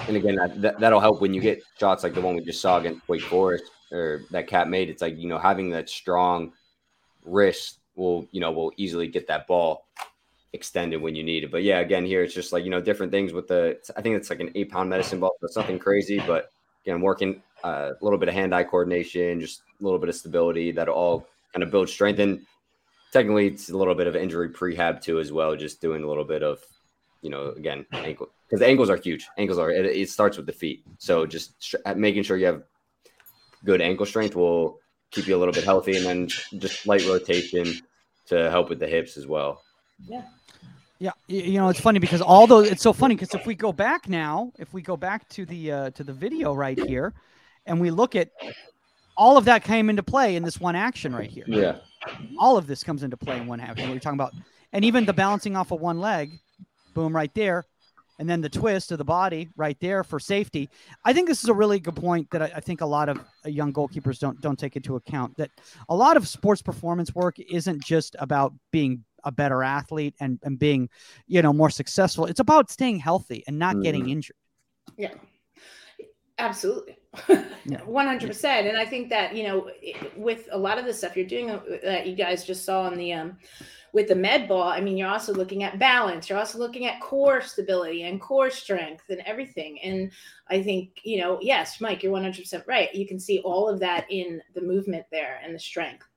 and again, that, that'll help when you get shots like the one we just saw against Wake Forest or that Kat made, it's like you know having that strong wrist will you know will easily get that ball extended when you need it. But yeah, again here it's just like you know different things with the. I think it's like an eight pound medicine ball, so it's nothing crazy. But again, I'm working uh, a little bit of hand eye coordination, just a little bit of stability that'll all kind of build strength. And technically, it's a little bit of injury prehab too as well. Just doing a little bit of you know again ankle because the ankles are huge. Ankles are it, it starts with the feet, so just making sure you have good ankle strength will keep you a little bit healthy, and then just light rotation to help with the hips as well. Yeah. Yeah, you know it's funny because all those it's so funny because if we go back now, if we go back to the uh, to the video right here, and we look at all of that came into play in this one action right here. Yeah, all of this comes into play in one action. We're talking about, and even the balancing off of one leg, boom, right there, and then the twist of the body right there for safety. I think this is a really good point that I, I think a lot of uh, young goalkeepers don't don't take into account. That a lot of sports performance work isn't just about being a better athlete and, and being, you know, more successful. It's about staying healthy and not mm. getting injured. Yeah. Absolutely. 100%. And I think that, you know, with a lot of the stuff you're doing uh, that you guys just saw on the um with the med ball, I mean, you're also looking at balance, you're also looking at core stability and core strength and everything. And I think, you know, yes, Mike, you're 100% right. You can see all of that in the movement there and the strength.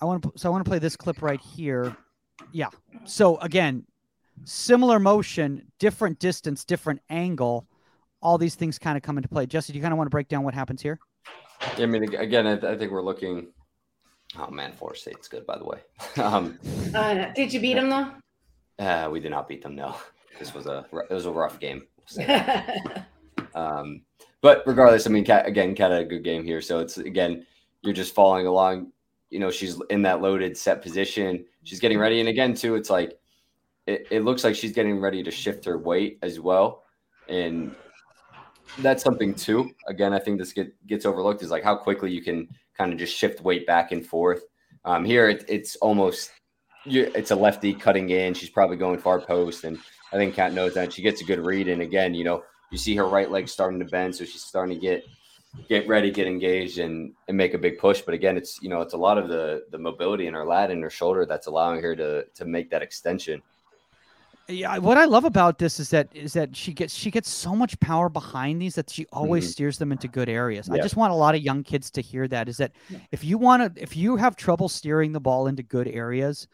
I want to so I want to play this clip right here. Yeah. So again, similar motion, different distance, different angle. All these things kind of come into play. Jesse, do you kind of want to break down what happens here? Yeah, I mean, again, I, I think we're looking. Oh man, Florida State's good, by the way. um, uh, did you beat them though? Uh, we did not beat them. No, this was a it was a rough game. um, but regardless, I mean, Kat, again, Kat had a good game here. So it's again, you're just following along you know she's in that loaded set position. She's getting ready. And again too it's like it, it looks like she's getting ready to shift her weight as well. And that's something too again i think this get, gets overlooked is like how quickly you can kind of just shift weight back and forth. Um, here it, it's almost it's a lefty cutting in. She's probably going far post. And i think kat knows that. She gets a good read. And again you know you see her right leg starting to bend. So she's starting to get get ready, get engaged, and and make a big push. But again, it's you know it's a lot of the the mobility in her lat and her shoulder that's allowing her to to make that extension. Yeah, what I love about this is that is that she gets she gets so much power behind these that she always mm-hmm. steers them into good areas. Yeah. I just want a lot of young kids to hear that is that if you want to if you have trouble steering the ball into good areas,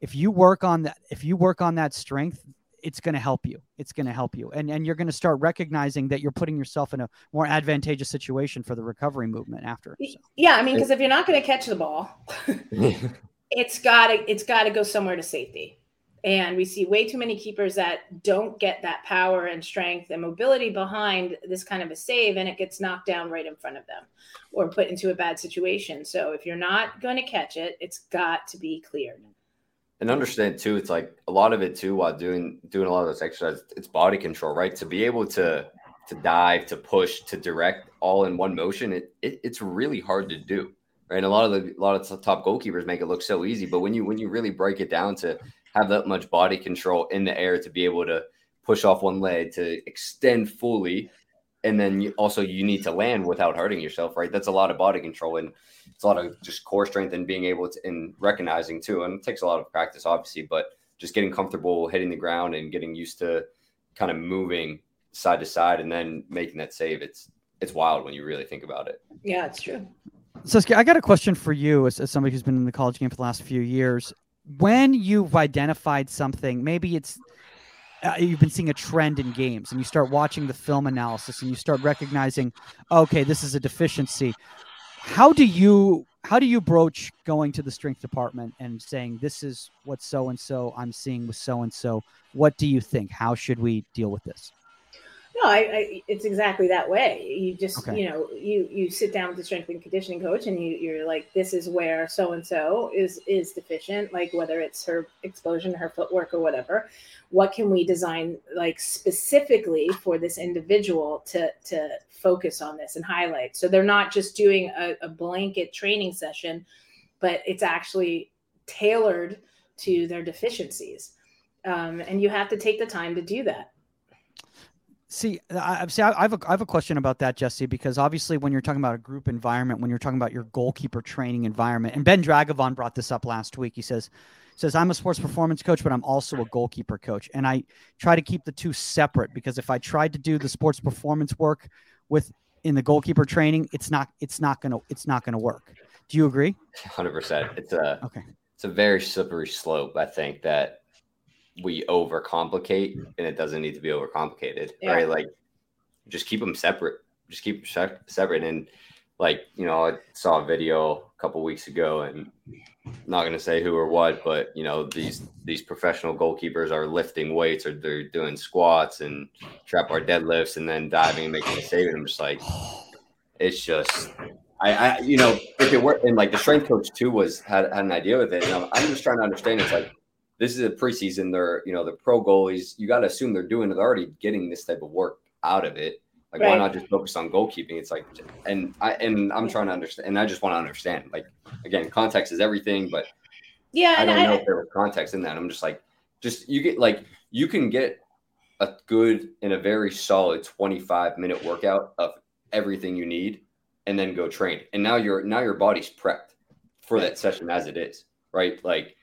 if you work on that if you work on that strength, it's going to help you. It's going to help you. And, and you're going to start recognizing that you're putting yourself in a more advantageous situation for the recovery movement after. So. Yeah. I mean, because if you're not going to catch the ball, it's got to, it's got to go somewhere to safety. And we see way too many keepers that don't get that power and strength and mobility behind this kind of a save, and it gets knocked down right in front of them or put into a bad situation. So if you're not going to catch it, it's got to be cleared and understand too it's like a lot of it too while doing doing a lot of those exercises it's body control right? To be able to to dive to push to direct all in one motion it, it it's really hard to do right? And a lot of the a lot of top goalkeepers make it look so easy but when you when you really break it down to have that much body control in the air to be able to push off one leg to extend fully and then you also you need to land without hurting yourself right? That's a lot of body control and it's a lot of just core strength and being able to and recognizing too and it takes a lot of practice obviously but just getting comfortable hitting the ground and getting used to kind of moving side to side and then making that save it's it's wild when you really think about it. Yeah it's true. So i got a question for you as, as somebody who's been in the college game for the last few years. When you've identified something maybe it's uh, you've been seeing a trend in games and you start watching the film analysis and you start recognizing okay this is a deficiency. How do you how do you broach going to the strength department and saying this is what so and so i'm seeing with so and so what do you think? How should we deal with this I, I, it's exactly that way. You just, okay. you know, you you sit down with the strength and conditioning coach, and you you're like, this is where so and so is is deficient. Like whether it's her explosion, her footwork, or whatever. What can we design like specifically for this individual to to focus on this and highlight? So they're not just doing a, a blanket training session, but it's actually tailored to their deficiencies. Um, and you have to take the time to do that. See, I, see, I have a, I have a question about that, Jesse, because obviously when you're talking about a group environment, when you're talking about your goalkeeper training environment, and Ben Dragovan brought this up last week. He says, says I'm a sports performance coach, but I'm also a goalkeeper coach, and I try to keep the two separate because if I tried to do the sports performance work with in the goalkeeper training, it's not it's not gonna it's not gonna work. Do you agree? Hundred percent. It's a okay. It's a very slippery slope. I think that we overcomplicate and it doesn't need to be overcomplicated yeah. right? Like just keep them separate just keep separate. And like you know i saw a video a couple weeks ago and I'm not going to say who or what but you know these these professional goalkeepers are lifting weights or they're doing squats and trap bar deadlifts and then diving and making a save. And i'm just like it's just I, I you know if it were and like the strength coach too was had, had an idea with it. And I'm, I'm just trying to understand. It's like this is a preseason. They're you know the pro goalies. You got to assume they're doing. They're already getting this type of work out of it. Like right. why not just focus on goalkeeping? It's like, and I and I'm trying to understand, and I just want to understand. Like again, context is everything, but yeah, I don't know I, if there was context in that. I'm just like, just you get like you can get a good and a very solid 25 minute workout of everything you need, and then go train. And now your now your body's prepped for that session as it is, right? Like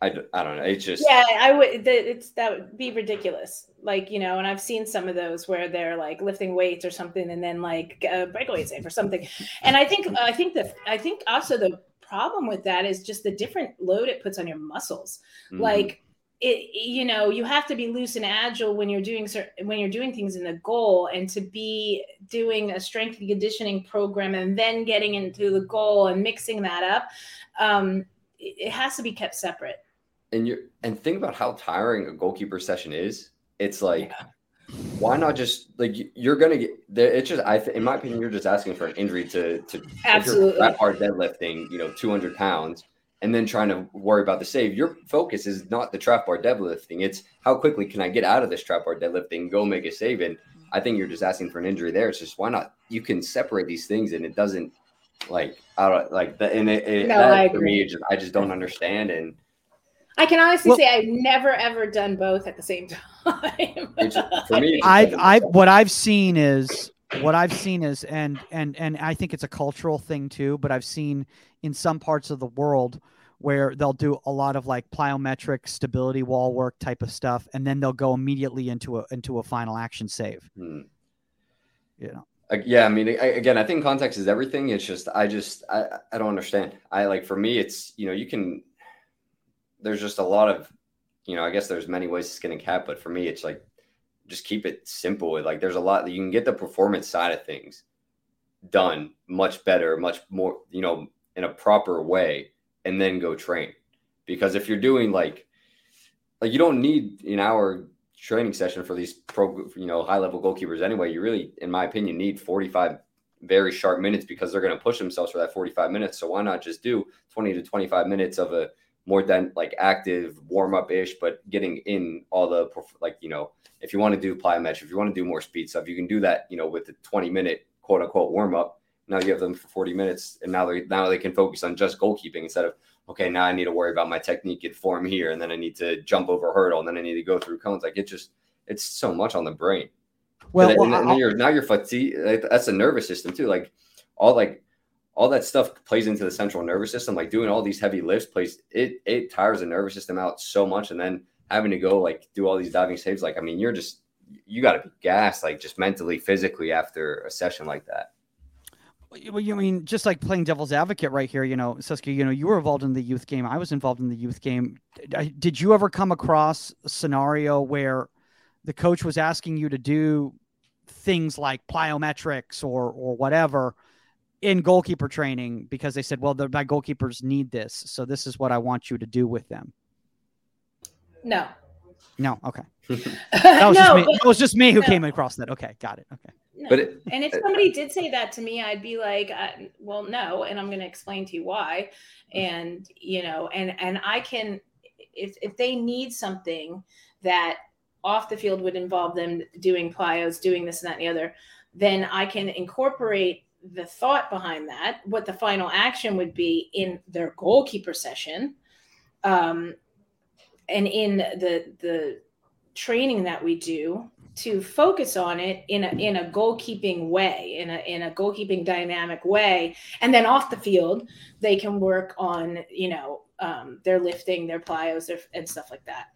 I, I don't know. It's just yeah. I would. It's that would be ridiculous. Like you know, and I've seen some of those where they're like lifting weights or something, and then like uh, breakaway safe or something. And I think I think that I think also the problem with that is just the different load it puts on your muscles. Mm-hmm. Like it, you know, you have to be loose and agile when you're doing certain when you're doing things in the goal, and to be doing a strength and conditioning program and then getting into the goal and mixing that up. Um, it has to be kept separate and you and think about how tiring a goalkeeper session is. It's like, yeah. why not just like you're gonna get there? It's just I, th- in my opinion, you're just asking for an injury to to absolutely trap hard deadlifting, you know, 200 pounds, and then trying to worry about the save. Your focus is not the trap bar deadlifting; it's how quickly can I get out of this trap bar deadlifting, go make a save. And I think you're just asking for an injury there. It's just why not? You can separate these things, and it doesn't like I don't like that. And it, it no, that, for me, just, I just don't understand and I can honestly well, say I've never ever done both at the same time. for me, I, I, what I've seen is what I've seen is, and and and I think it's a cultural thing too. But I've seen in some parts of the world where they'll do a lot of like plyometric stability wall work type of stuff, and then they'll go immediately into a into a final action save. Hmm. You know. Yeah, I mean, again, I think context is everything. It's just, I just, I, I don't understand. I like for me, it's you know, you can there's just a lot of, you know, I guess there's many ways to skin a cat, but for me, it's like just keep it simple. Like there's a lot that you can get the performance side of things done much better, much more, you know, in a proper way, and then go train. Because if you're doing like, like you don't need an hour training session for these pro, you know, high level goalkeepers anyway. You really, in my opinion, need 45 very sharp minutes because they're going to push themselves for that 45 minutes. So why not just do 20 to 25 minutes of a more than like active warm up ish, but getting in all the like you know if you want to do plyometric, if you want to do more speed stuff, you can do that you know with the 20 minute quote unquote warm up. Now you have them for 40 minutes, and now they now they can focus on just goalkeeping instead of okay now I need to worry about my technique and form here, and then I need to jump over a hurdle, and then I need to go through cones. Like it just it's so much on the brain. Well, and, well and, and you're now you're fatigue. That's a nervous system too. Like all like all that stuff plays into the central nervous system. Like doing all these heavy lifts plays it it tires the nervous system out so much, and then having to go like do all these diving saves. Like I mean, you're just you got to be gassed, like just mentally, physically after a session like that. Well, you mean just like playing devil's advocate right here? You know, Saskia, you know, you were involved in the youth game. I was involved in the youth game. Did you ever come across a scenario where the coach was asking you to do things like plyometrics or or whatever? In goalkeeper training because they said, well, my goalkeepers need this. So this is what I want you to do with them. No. No. Okay. That was, no, just, me. But, was just me who no. came across that. Okay. Got it. Okay. No. But it, and if somebody did say that to me, I'd be like, uh, well, no. And I'm going to explain to you why. And, you know, and, and I can, if, if they need something that off the field would involve them doing plyos, doing this and that and the other, then I can incorporate the thought behind that, what the final action would be in their goalkeeper session, um, and in the the training that we do to focus on it in a in a goalkeeping way, in a in a goalkeeping dynamic way, and then off the field they can work on you know um, their lifting, their plyos, their, and stuff like that.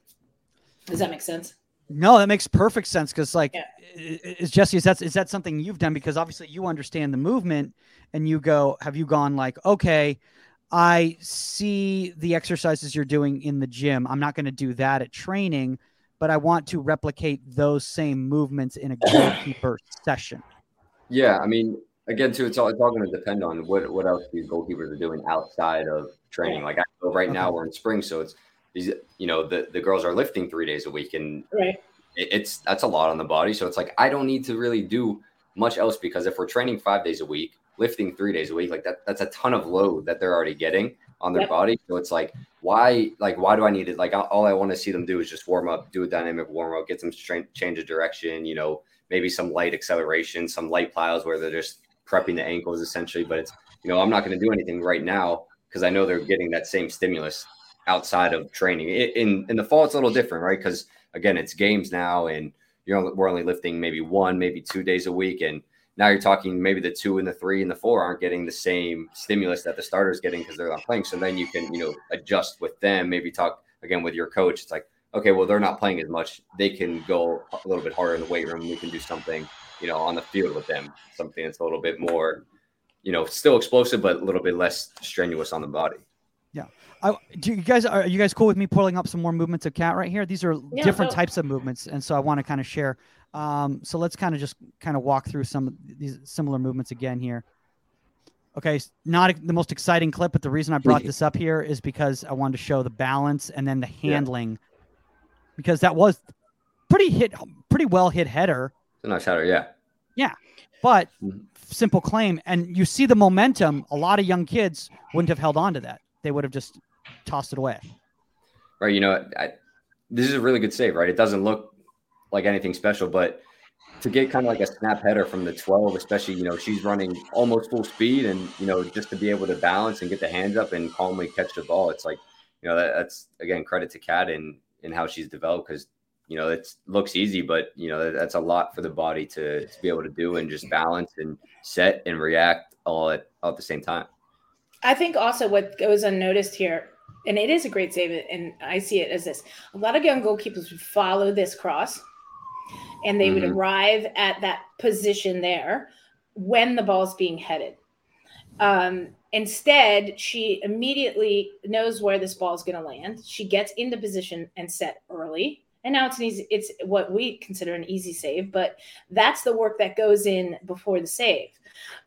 Does that make sense? No, that makes perfect sense because, like, yeah. is Jesse, is that is that something you've done? Because obviously you understand the movement, and you go, have you gone like, okay, I see the exercises you're doing in the gym. I'm not going to do that at training, but I want to replicate those same movements in a goalkeeper session. Yeah, I mean, again, too, it's all it's all going to depend on what what else these goalkeepers are doing outside of training. Like, I know right uh-huh. now we're in spring, so it's these you know the the girls are lifting three days a week and right. it, it's that's a lot on the body so it's like i don't need to really do much else because if we're training five days a week lifting three days a week like that that's a ton of load that they're already getting on their yep. body. So it's like, why, like, why do I need it? Like, all I want to see them do is just warm up, do a dynamic warm up, get some strength, change of direction, you know, maybe some light acceleration, some light plyos where they're just prepping the ankles essentially. But it's, you know, I'm not going to do anything right now because I know they're getting that same stimulus outside of training. in in the fall, it's a little different, right? Because again, it's games now, and you're only, we're only lifting maybe one, maybe two days a week, and now you're talking maybe the two and the three and the four aren't getting the same stimulus that the starters getting because they're not playing. So then you can you know adjust with them. Maybe talk again with your coach. It's like okay, well they're not playing as much. They can go a little bit harder in the weight room. We can do something you know on the field with them, something that's a little bit more you know still explosive but a little bit less strenuous on the body. Yeah. I, do you guys are you guys cool with me pulling up some more movements of Kat right here? These are yeah, different so- types of movements, and so I want to kind of share um, so let's kind of just kind of walk through some of these similar movements again here. Okay, not the most exciting clip, but the reason I brought this up here is because I wanted to show the balance and then the handling, yeah. because that was pretty hit, pretty well hit header. It's a nice header, yeah. Yeah, but mm-hmm. simple claim, and you see the momentum. A lot of young kids wouldn't have held on to that; they would have just tossed it away. Right. You know, I, this is a really good save, right? It doesn't look like anything special, but to get kind of like a snap header from the 12, especially, you know, she's running almost full speed and, you know, just to be able to balance and get the hands up and calmly catch the ball. It's like, you know, that, that's again, credit to Kat and, and how she's developed because, you know, it looks easy, but, you know, that's a lot for the body to, to be able to do and just balance and set and react all at, all at the same time. I think also what goes unnoticed here and it is a great save, and I see it as this. A lot of young goalkeepers would follow this cross and they mm-hmm. would arrive at that position there when the ball's being headed. Um, instead, she immediately knows where this ball is going to land. She gets into position and set early. And now it's an easy, it's what we consider an easy save, but that's the work that goes in before the save.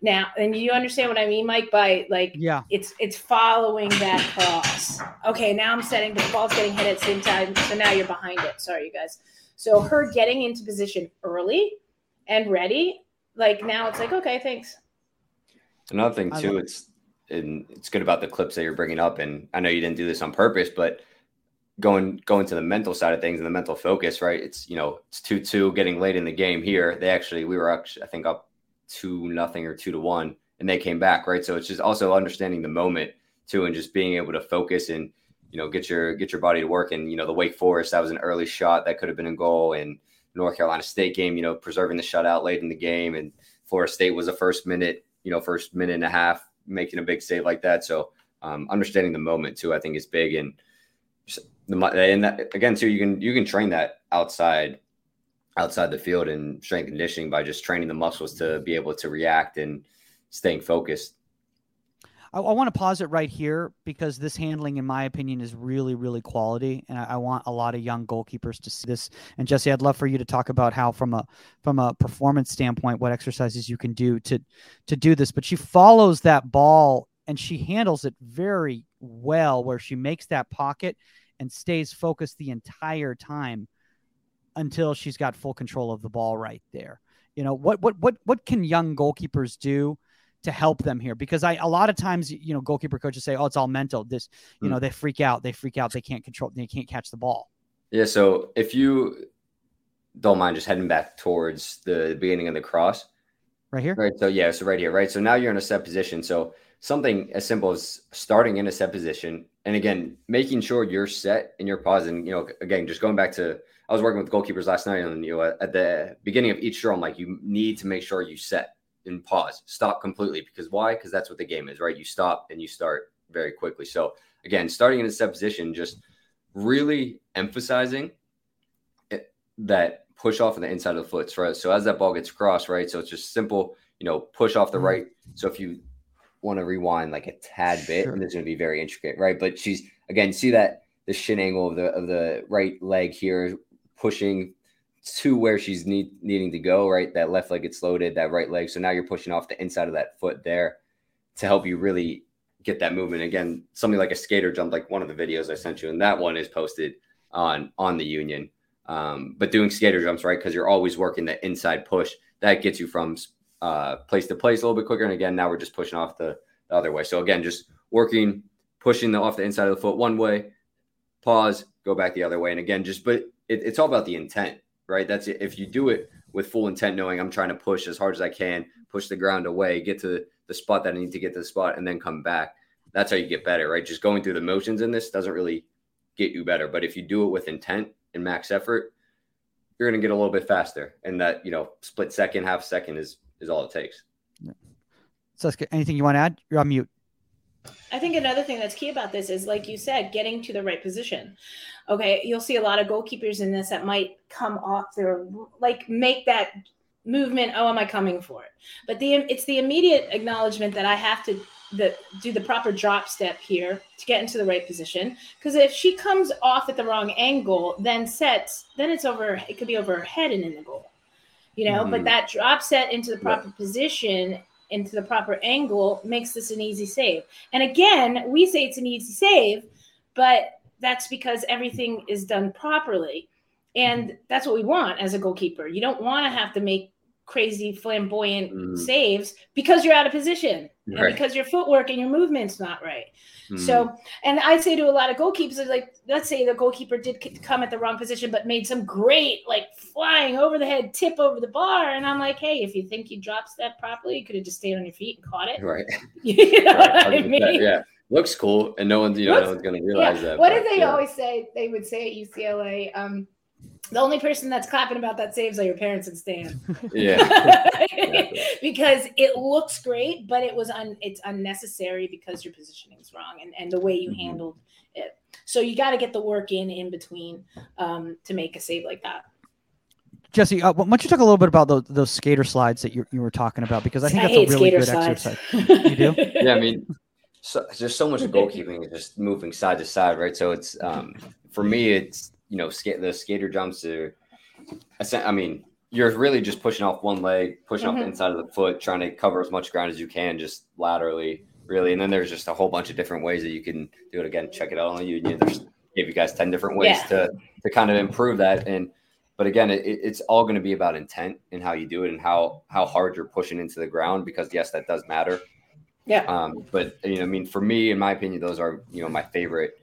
Now, and you understand what I mean, Mike, by like, yeah, it's it's following that cross. Okay, now I'm setting but the ball's getting hit at the same time, so now you're behind it. Sorry, you guys. So her getting into position early and ready, like now it's like, okay, thanks. Another thing too, it's and it's good about the clips that you're bringing up. And I know you didn't do this on purpose, but going going to the mental side of things and the mental focus, right? It's you know it's two two getting late in the game here. They actually we were actually I think up two nothing or two to one, and they came back, right? So it's just also understanding the moment too, and just being able to focus and you know, get your get your body to work. And you know, the Wake Forest that was an early shot that could have been a goal, and North Carolina State game, you know, preserving the shutout late in the game, and Florida State was a first minute, you know, first minute and a half making a big save like that. So um, understanding the moment too, I think is big, and the and that, again too, you can you can train that outside outside the field and strength conditioning by just training the muscles to be able to react and staying focused. I, I want to pause it right here because this handling, in my opinion, is really, really quality, and I, I, want a lot of young goalkeepers to see this. And Jesse, I'd love for you to talk about how, from a from a performance standpoint, what exercises you can do to to do this. But she follows that ball and she handles it very well, where she makes that pocket and stays focused the entire time until she's got full control of the ball right there. You know what what what what can young goalkeepers do? to help them here because I a lot of times you know goalkeeper coaches say oh it's all mental this you mm. know they freak out they freak out they can't control they can't catch the ball. Yeah, so if you don't mind just heading back towards the beginning of the cross, right here, right. So yeah, so right here, right. So now you're in a set position. So something as simple as starting in a set position, and again making sure you're set in your pause, and you know again just going back to I was working with goalkeepers last night, and you know at the beginning of each drill, I'm like you need to make sure you set and pause, stop completely. Because why? Because that's what the game is, right? You stop and you start very quickly. So again, starting in a set position, just really emphasizing it, that push off on the inside of the foot, right? So as that ball gets crossed, right? So it's just simple, you know, push off the mm-hmm. right. So if you want to rewind like a tad bit, sure. and it's going to be very intricate, right? But she's again, see that the shin angle of the of the right leg here pushing to where she's need, needing to go, right? That left leg gets loaded, that right leg. So now you're pushing off the inside of that foot there to help you really get that movement. Again, something like a skater jump, like one of the videos I sent you, and that one is posted on on the Union. Um, but doing skater jumps, right? Because you're always working the inside push. That gets you from uh, place to place a little bit quicker. And again, now we're just pushing off the, the other way. So again, just working pushing the off the inside of the foot one way, pause, go back the other way. And again, just but it, it's all about the intent, right? That's it. If you do it with full intent, knowing I'm trying to push as hard as I can, push the ground away, get to the spot that I need to get to the spot, and then come back. That's how you get better, right? Just going through the motions in this doesn't really get you better. But if you do it with intent and max effort, you're going to get a little bit faster. And that, you know, split second, half second is is all it takes. Yeah. So, anything you want to add? You're on mute. I think another thing that's key about this is, like you said, getting to the right position. Okay, you'll see a lot of goalkeepers in this that might come off their like make that movement. Oh, am I coming for it? But the it's the immediate acknowledgement that I have to the do the proper drop step here to get into the right position. Because if she comes off at the wrong angle, then sets, then it's over. It could be over her head and in the goal. You know, mm-hmm. but that drop set into the proper yeah. position into the proper angle makes this an easy save. And again, we say it's an easy save, but that's because everything is done properly. And that's what we want as a goalkeeper. You don't want to have to make crazy flamboyant mm. saves because you're out of position right. and because your footwork and your movement's not right. Mm. So, and I say to a lot of goalkeepers, like, let's say the goalkeeper did come at the wrong position, but made some great, like, flying over the head tip over the bar. And I'm like, hey, if you think you drop step properly, you could have just stayed on your feet and caught it. Right. you know right. I mean? Yeah. Looks cool. And no one's, you know, Looks, no one's going to realize yeah. that. What but, did they yeah. always say? They would say at UCLA, um, the only person that's clapping about that saves are your parents and Stan. Yeah. because it looks great, but it was un it's unnecessary because your positioning is wrong and, and the way you mm-hmm. handled it. So you got to get the work in in between um, to make a save like that. Jesse, uh, why don't you talk a little bit about those, those skater slides that you, you were talking about? Because I think I that's a really good slides. exercise. you do? Yeah, I mean, so, there's so much goalkeeping, is just moving side to side, right? So it's um, for me, it's you know, skate the skater jumps are. I mean, you're really just pushing off one leg, pushing mm-hmm. off the inside of the foot, trying to cover as much ground as you can, just laterally, really. And then there's just a whole bunch of different ways that you can do it. Again, check it out on the Union. There's gave you guys ten different ways yeah. to to kind of improve that. And but again, it, it's all going to be about intent and how you do it and how how hard you're pushing into the ground. Because yes, that does matter. Yeah. Um, but you know, I mean, for me, in my opinion, those are you know my favorite,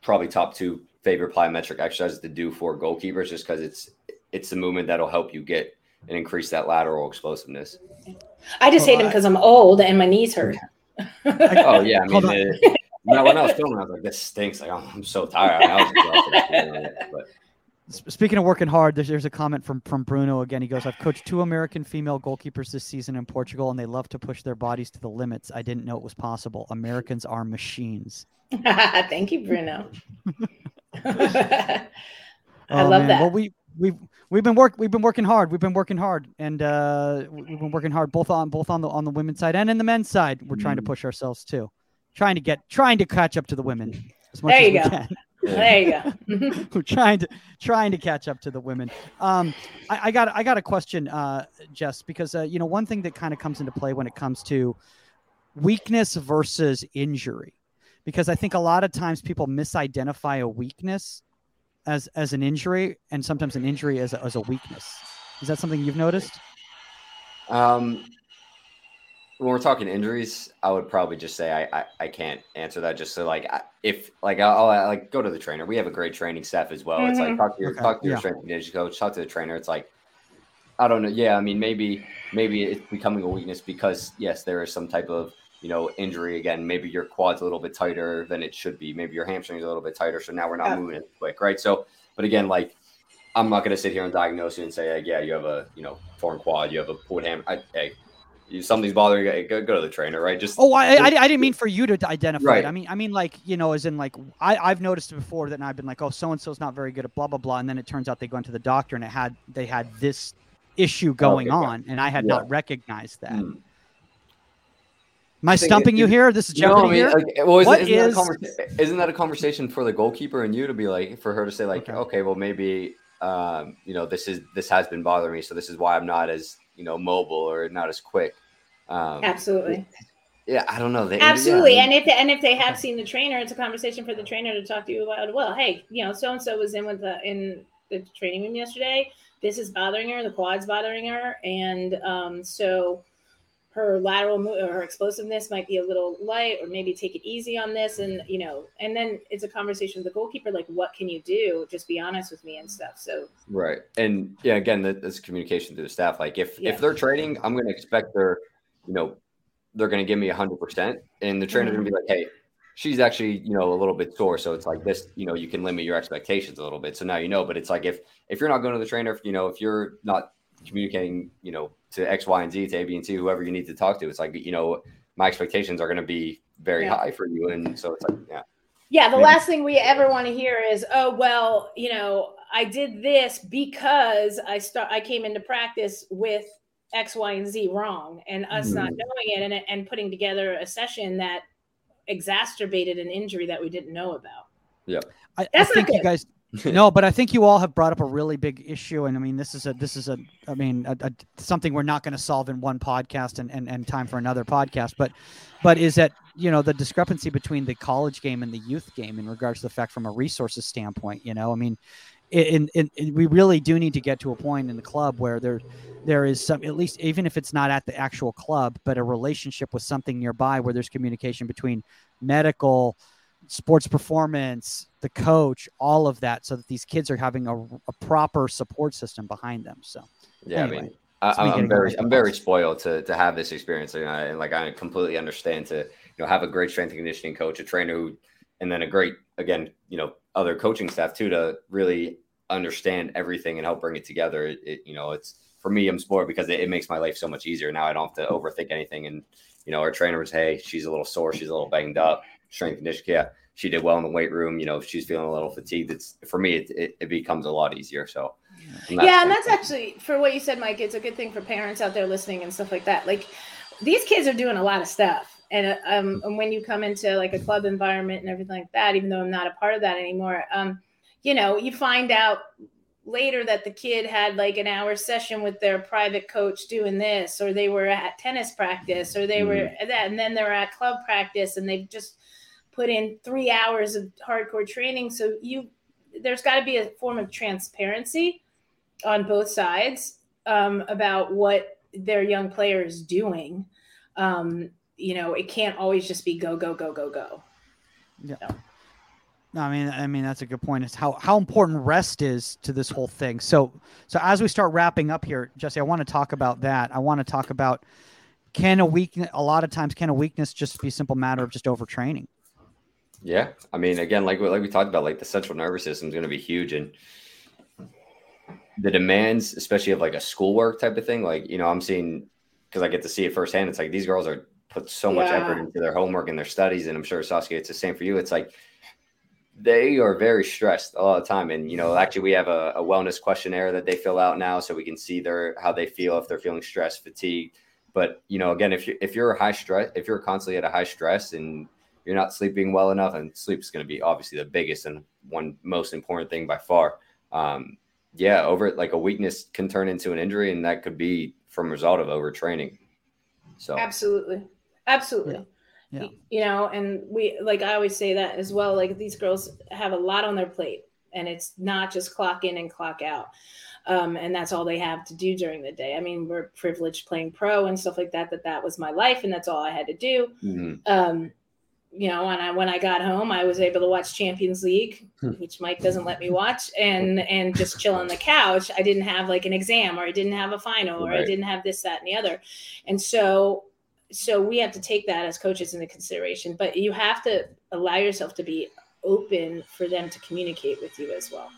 probably top two favorite plyometric exercises to do for goalkeepers just because it's it's the movement that'll help you get and increase that lateral explosiveness. I just hate them because I'm old and my knees hurt. oh yeah, I mean, it, when I was filming, I was like, "This stinks." Like, oh, I'm so tired. I, was but. Speaking of working hard, there's, there's a comment from from Bruno again. He goes, "I've coached two American female goalkeepers this season in Portugal, and they love to push their bodies to the limits. I didn't know it was possible. Americans are machines." Thank you, Bruno. I oh, love man. that. Well, we we've we've been work we've been working hard. We've been working hard, and uh, we've been working hard both on both on the on the women's side and in the men's side. We're trying to mm. push ourselves too, trying to get trying to catch up to the women as much there you as we go. There you go. We're trying to trying to catch up to the women. Um, I, I got I got a question, uh, Jess, because uh, you know one thing that kind of comes into play when it comes to weakness versus injury because I think a lot of times people misidentify a weakness as as an injury and sometimes an injury as a, as a weakness. Is that something you've noticed? Um, when we're talking injuries, I would probably just say I I, I can't answer that. Just so like if like I'll, I'll, like go to the trainer. We have a great training staff as well. Mm-hmm. It's like mm-hmm. talk to your okay. talk to your yeah. strength and conditioning coach, talk to the trainer. It's like I don't know. Yeah, I mean maybe maybe it's becoming a weakness because yes, there is some type of you know, injury again, maybe your quad's a little bit tighter than it should be. Maybe your hamstring's a little bit tighter. So now we're not yeah. moving it quick, right? So, but again, like I'm not going to sit here and diagnose you and say, hey, yeah, you have a, you know, torn quad, you have a pulled ham. I, hey, you, something's bothering you, go, go to the trainer, right? Just oh, I, I, I didn't mean for you to identify right. it. I mean, I mean, like you know, as in like I, I've noticed before that I've been like, oh, so and so's not very good at blah blah blah, and then it turns out they went to the doctor and it had they had this issue going okay, on, and I had yeah. not recognized that. Mm. Am I stumping you here? This is Jeopardy no, I mean, here. Like, well, isn't, isn't, that isn't, that a conversation for the goalkeeper and you to be like, for her to say like, okay, okay well maybe, um, you know, this is this has been bothering me, so this is why I'm not as you know mobile or not as quick. Um, Absolutely. Yeah, I don't know. They, Absolutely, yeah, I mean, and if and if they have seen the trainer, it's a conversation for the trainer to talk to you about. Well, hey, you know, so and so was in with the in the training room yesterday. This is bothering her. The quad's bothering her, and um, so her lateral move or her explosiveness might be a little light or maybe take it easy on this and you know and then it's a conversation with the goalkeeper like what can you do just be honest with me and stuff so right and yeah again that's communication to the staff like if yeah. if they're training i'm going to expect they're you know they're going to give me 100% and the trainer's mm-hmm. going to be like hey she's actually you know a little bit sore so it's like this you know you can limit your expectations a little bit so now you know but it's like if if you're not going to the trainer if you know if you're not communicating you know to X, Y, and Z, to A, B, and C, whoever you need to talk to. It's like, you know, my expectations are going to be very yeah. high for you. And so it's like, yeah. Yeah. The Maybe. last thing we ever want to hear is, oh, well, you know, I did this because I start, I came into practice with X, Y, and Z wrong and us mm-hmm. not knowing it and, and putting together a session that exacerbated an injury that we didn't know about. Yeah. I, I think you guys, no, but I think you all have brought up a really big issue, and I mean, this is a this is a I mean a, a, something we're not going to solve in one podcast and, and and time for another podcast, but but is that you know the discrepancy between the college game and the youth game in regards to the fact from a resources standpoint. You know, I mean, in, we really do need to get to a point in the club where there there is some at least even if it's not at the actual club, but a relationship with something nearby where there's communication between medical sports performance, the coach, all of that, so that these kids are having a, a proper support system behind them. So, yeah, anyway, I mean, I, am very, I'm very spoiled to to have this experience, and, I, and like I completely understand to you know have a great strength and conditioning coach, a trainer who, and then a great again, you know, other coaching staff too to really understand everything and help bring it together. It, it you know, it's for me, I'm spoiled because it, it makes my life so much easier. Now I don't have to overthink anything, and you know, our trainer was, hey, she's a little sore, she's a little banged up strength conditioning. Yeah, she did well in the weight room. You know, if she's feeling a little fatigued, it's for me, it, it, it becomes a lot easier. So, yeah, and that's actually for what you said, Mike. It's a good thing for parents out there listening and stuff like that. Like these kids are doing a lot of stuff, and um, and when you come into like a club environment and everything like that, even though I'm not a part of that anymore, um, you know, you find out later that the kid had like an hour session with their private coach doing this or they were at tennis practice or they mm-hmm. were that and then they're at club practice and they've just put in three hours of hardcore training. So you there's got to be a form of transparency on both sides um, about what their young player is doing. Um, you know, it can't always just be go go go go go. Yeah. No, I mean, I mean that's a good point. Is how how important rest is to this whole thing. So, so as we start wrapping up here, Jesse, I want to talk about that. I want to talk about can a weakness. A lot of times, can a weakness just be a simple matter of just overtraining? Yeah, I mean, again, like like we talked about, like the central nervous system is going to be huge, and the demands, especially of like a schoolwork type of thing. Like you know, I'm seeing because I get to see it firsthand. It's like these girls are put so much yeah. effort into their homework and their studies, and I'm sure Saskia, it's the same for you. It's like they are very stressed a lot of the time, and you know, actually, we have a, a wellness questionnaire that they fill out now, so we can see their how they feel if they're feeling stressed, fatigued. But you know, again, if you if you're a high stress, if you're constantly at a high stress and you're not sleeping well enough, and sleep is going to be obviously the biggest and one most important thing by far. Um, yeah, over like a weakness can turn into an injury, and that could be from result of overtraining. So absolutely, absolutely. Yeah. yeah. You know, and we like I always say that as well. Like these girls have a lot on their plate, and it's not just clock in and clock out. Um, and that's all they have to do during the day. I mean, we're privileged playing pro and stuff like that. That that was my life, and that's all I had to do. Mm-hmm. Um, you know, when I when I got home, I was able to watch Champions League, hmm. which Mike doesn't let me watch, and and just chill on the couch. I didn't have like an exam, or I didn't have a final, or right. I didn't have this, that, and the other, and so so we have to take that as coaches into consideration. But you have to allow yourself to be open for them to communicate with you as well.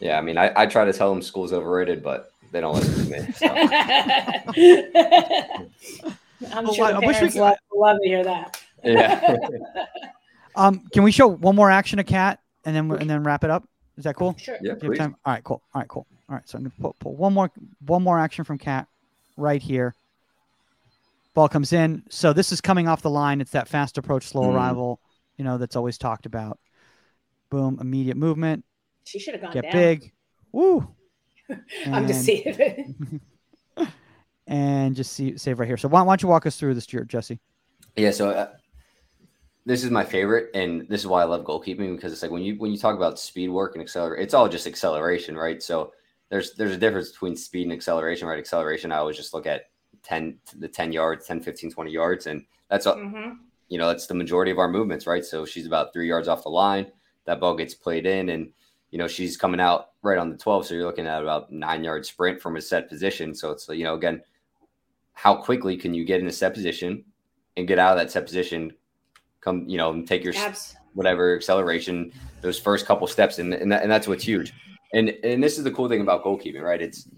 Yeah, I mean, I, I try to tell them school's overrated, but they don't listen to me. So. I'm well, sure I, wish we could, love, love to hear that. Yeah. um, can we show one more action of Kat and then and then wrap it up? Is that cool? Sure. Yeah. Please. All right. Cool. All right. Cool. All right. So I'm gonna pull, pull one more one more action from Kat right here. Ball comes in. So this is coming off the line. It's that fast approach, slow mm. arrival. You know that's always talked about. Boom. Immediate movement. She should have gone Get down. big. Woo. I'm just seeing and just see save right here. So why, why don't you walk us through this, Jesse? Yeah. So uh, this is my favorite, and this is why I love goalkeeping because it's like when you when you talk about speed work and accelerate, it's all just acceleration, right? So there's there's a difference between speed and acceleration, right? Acceleration, I always just look at 10 the 10 yards, 10, 15, 20 yards. And that's, mm-hmm. you know, that's the majority of our movements, right? So she's about three yards off the line. That ball gets played in and, you know, she's coming out right on the 12. So you're looking at about nine yard sprint from a set position. So it's, you know, again, how quickly can you get in a set position and get out of that set position, come, you know, and take your Abs- whatever acceleration, those first couple steps. And, and, that, and that's what's huge. And, and this is the cool thing about goalkeeping, right? It's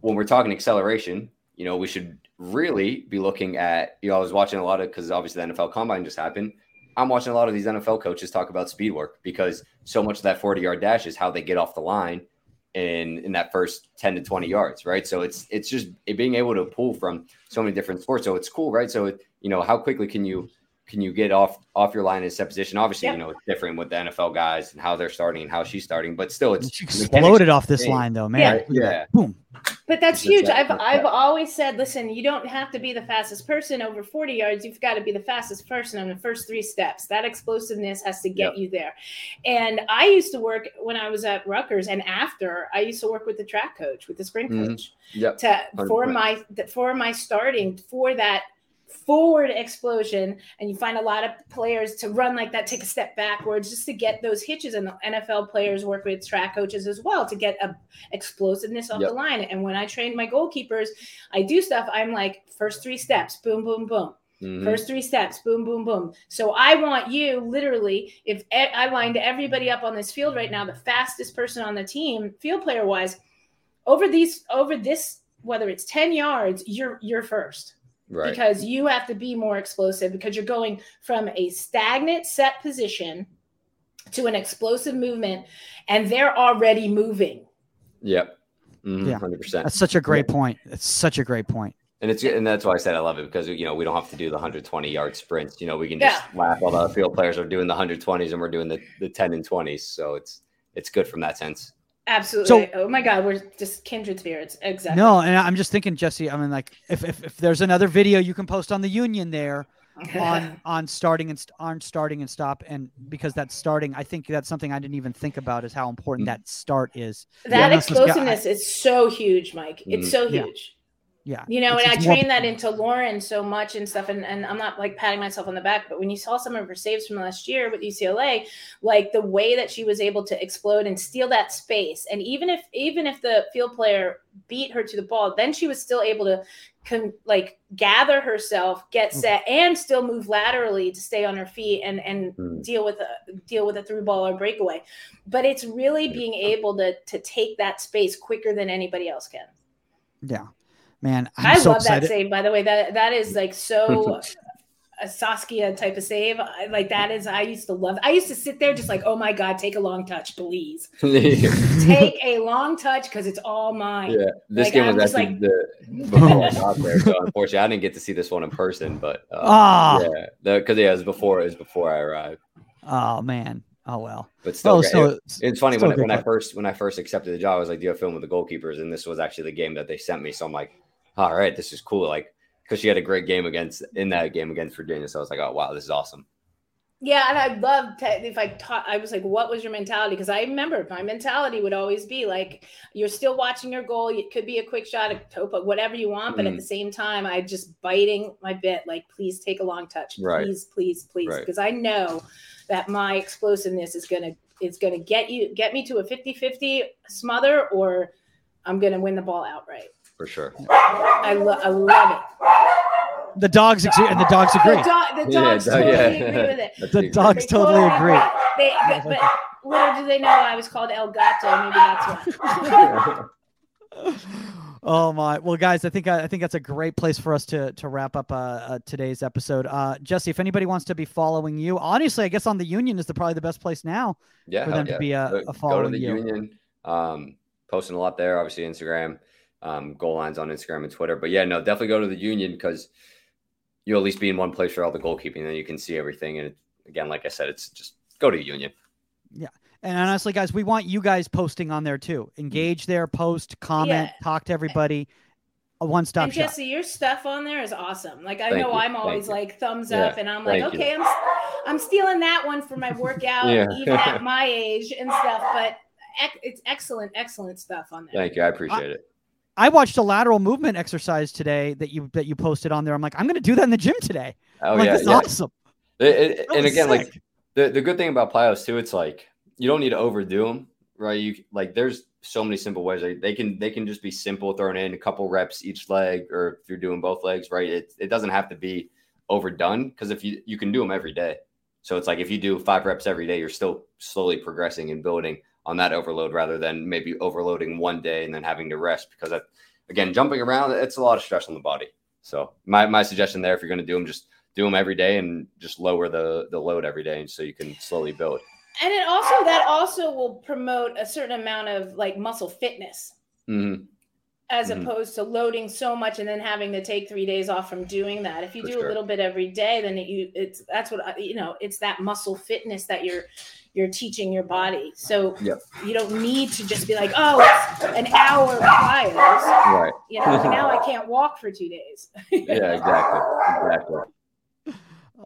when we're talking acceleration, you know, we should really be looking at, you know, I was watching a lot of, because obviously the NFL combine just happened. I'm watching a lot of these NFL coaches talk about speed work because so much of that 40 yard dash is how they get off the line in in that first 10 to 20 yards, right? So it's it's just being able to pull from so many different sports. So it's cool, right? So it, you know, how quickly can you can you get off off your line in set position? Obviously, yep. you know it's different with the NFL guys and how they're starting and how she's starting, but still, it's she exploded off this line though, man. Yeah, yeah. boom. But that's huge. I've I've always said, listen, you don't have to be the fastest person over 40 yards. You've got to be the fastest person on the first three steps. That explosiveness has to get yep. you there. And I used to work when I was at Rutgers, and after I used to work with the track coach, with the sprint mm-hmm. coach, mm-hmm. yep. to for my for my starting for that forward explosion and you find a lot of players to run like that take a step backwards just to get those hitches and the nfl players work with track coaches as well to get a explosiveness off yep. the line and when i train my goalkeepers i do stuff i'm like first three steps boom boom boom Mm-hmm. First three steps, boom, boom, boom. So I want you literally, if I lined everybody up on this field right now, the fastest person on the team, field player wise, over these, over this, whether it's 10 yards, you're you're first. Right. Because you have to be more explosive because you're going from a stagnant set position to an explosive movement and they're already moving. Yep. Mm-hmm, yeah. 100%. That's such a great point. It's such a great point. And it's and that's why I said I love it because you know we don't have to do the 120 yard sprints. You know we can just yeah. laugh while the field players are doing the 120s and we're doing the, the 10 and 20s. So it's it's good from that sense. Absolutely. So, oh my God, we're just kindred spirits. Exactly. No, and I'm just thinking, Jesse. I mean, like, if if, if there's another video you can post on the Union there, on on starting and on starting and stop, and because that's starting, I think that's something I didn't even think about is how important that start is. That yeah, explosiveness is so huge, Mike. It's mm-hmm. so huge. Yeah. You know, and I trained that into Lauren so much and stuff. And, and I'm not like patting myself on the back, but when you saw some of her saves from last year with UCLA, like the way that she was able to explode and steal that space. And even if even if the field player beat her to the ball, then she was still able to con- like gather herself, get mm. set, and still move laterally to stay on her feet and and mm. deal with a deal with a through ball or breakaway. But it's really being able to to take that space quicker than anybody else can. Yeah. Man, I'm i so love excited. that save. By the way, that that is like so a Saskia type of save. Like that is, I used to love. I used to sit there just like, oh my god, take a long touch, please. take a long touch because it's all mine. Yeah, this like, game was actually like, the before I got there. So unfortunately, I didn't get to see this one in person. But uh, oh. yeah, because yeah, it was before it was before I arrived. Oh man. Oh well, but still, oh, so it, it's funny when, when I first when I first accepted the job, I was like, "Do you have film with the goalkeepers?" And this was actually the game that they sent me. So I'm like, all right, this is cool. Like, because she had a great game against in that game against Virginia. So I was like, oh wow, this is awesome. Yeah, and I love if I taught. I was like, "What was your mentality?" Because I remember my mentality would always be like, "You're still watching your goal. It could be a quick shot, a topa, whatever you want." But mm. at the same time, I just biting my bit, like, "Please take a long touch, right. please, please, please," right. because I know that my explosiveness is gonna is gonna get you get me to a 50-50 smother, or I'm gonna win the ball outright for sure. I, lo- I love it. The dogs agree, and the dogs agree. The, do- the dogs yeah, totally yeah. agree with it. the dogs they totally agree. They, but, but little do they know I was called El Gato. Maybe that's why. oh my! Well, guys, I think I think that's a great place for us to to wrap up uh, uh, today's episode. Uh, Jesse, if anybody wants to be following you, honestly, I guess on the Union is the probably the best place now yeah, for them yeah. to be a, a following Go to the you. Union. Um, posting a lot there. Obviously, Instagram um, goal lines on Instagram and Twitter. But yeah, no, definitely go to the Union because you'll at least be in one place for all the goalkeeping, and then you can see everything. And it, again, like I said, it's just go to Union. Yeah. And honestly, guys, we want you guys posting on there too. Engage there, post, comment, yeah. talk to everybody. A one stop shop. Jesse, your stuff on there is awesome. Like I Thank know you. I'm always Thank like thumbs up, yeah. and I'm like, Thank okay, you. I'm I'm stealing that one for my workout, yeah. even at my age and stuff. But it's excellent, excellent stuff on there. Thank you. I appreciate it. I watched a lateral movement exercise today that you that you posted on there. I'm like, I'm going to do that in the gym today. Oh I'm yeah, this is yeah. awesome. It- it- and again, like the the good thing about plyos too, it's like you don't need to overdo them, right? You like there's so many simple ways. Like, they can they can just be simple, thrown in a couple reps each leg, or if you're doing both legs, right? It it doesn't have to be overdone because if you you can do them every day. So it's like if you do five reps every day, you're still slowly progressing and building on that overload rather than maybe overloading one day and then having to rest because that, again, jumping around, it's a lot of stress on the body. So my, my suggestion there, if you're going to do them, just do them every day and just lower the, the load every day. So you can slowly build. And it also that also will promote a certain amount of like muscle fitness Mm-hmm. as Mhm. opposed to loading so much and then having to take three days off from doing that. If you For do sure. a little bit every day, then it, you it's that's what you know. It's that muscle fitness that you're you're teaching your body. So Yep. you don't need to just be like, oh, it's an hour of plyos. Right. You know, now I can't walk for two days. Yeah, exactly. Exactly.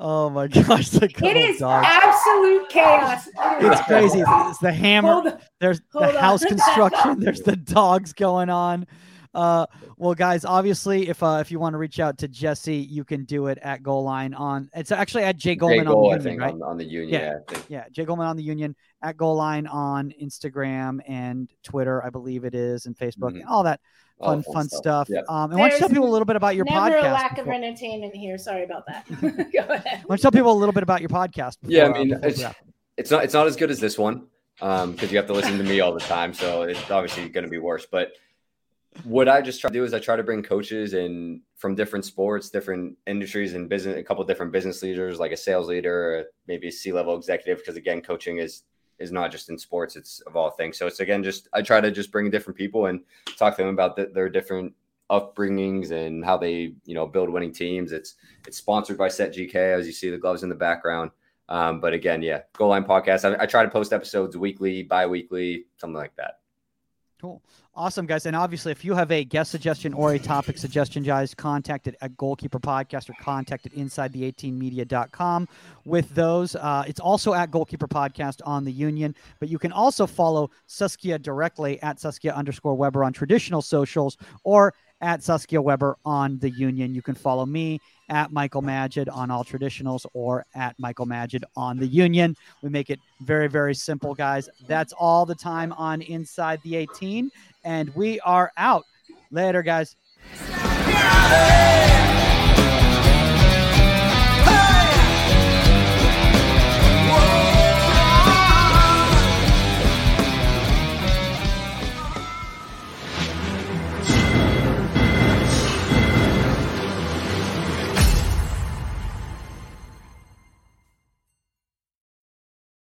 Oh my gosh, the It couple dogs. absolute chaos. It is- It's crazy. It's the hammer. Hold on. There's Hold the on. house construction. There's the dogs going on. Uh, well, guys, obviously, if uh, if you want to reach out to Jesse, you can do it at goal line on. It's actually at Jay Jay Goldman Goal, on the Union, think, right? on, on the union. Yeah. Yeah. I think. Yeah, Jay Goldman on the Union at goal line on Instagram and Twitter, I believe it is, and Facebook, Mhm. and all that All fun, the fun stuff. Yeah. Um, and why don't you tell people a little bit about your Never podcast? a lack of entertainment here. Sorry about that. Go ahead. why don't tell people a little bit about your podcast? Yeah, I uh, mean, before it's- it's not it's not as good as this one um because you have to listen to me all the time so it's obviously going to be worse but what i just try to do is i try to bring coaches and from different sports different industries and business a couple different business leaders like a sales leader maybe a c-level executive because again coaching is is not just in sports it's of all things so it's again just i try to just bring different people and talk to them about the, their different upbringings and how they you know build winning teams it's it's sponsored by set gk as you see the gloves in the background um, but again, yeah, Goal Line Podcast. I, I try to post episodes weekly, bi-weekly, something like that. Cool. Awesome, guys. And obviously, if you have a guest suggestion or a topic suggestion, guys, contact it at Goalkeeper Podcast or contact it inside the 18media.com with those. Uh, it's also at Goalkeeper Podcast on the Union, but you can also follow Saskia directly at Saskia underscore Webber on traditional socials or at Saskia Webber on the Union. You can follow me at Michael Magid on all traditionals or at Michael Magid on the Union. We make it very, very simple, guys. That's all the time on Inside the 18, and we are out. Later, guys.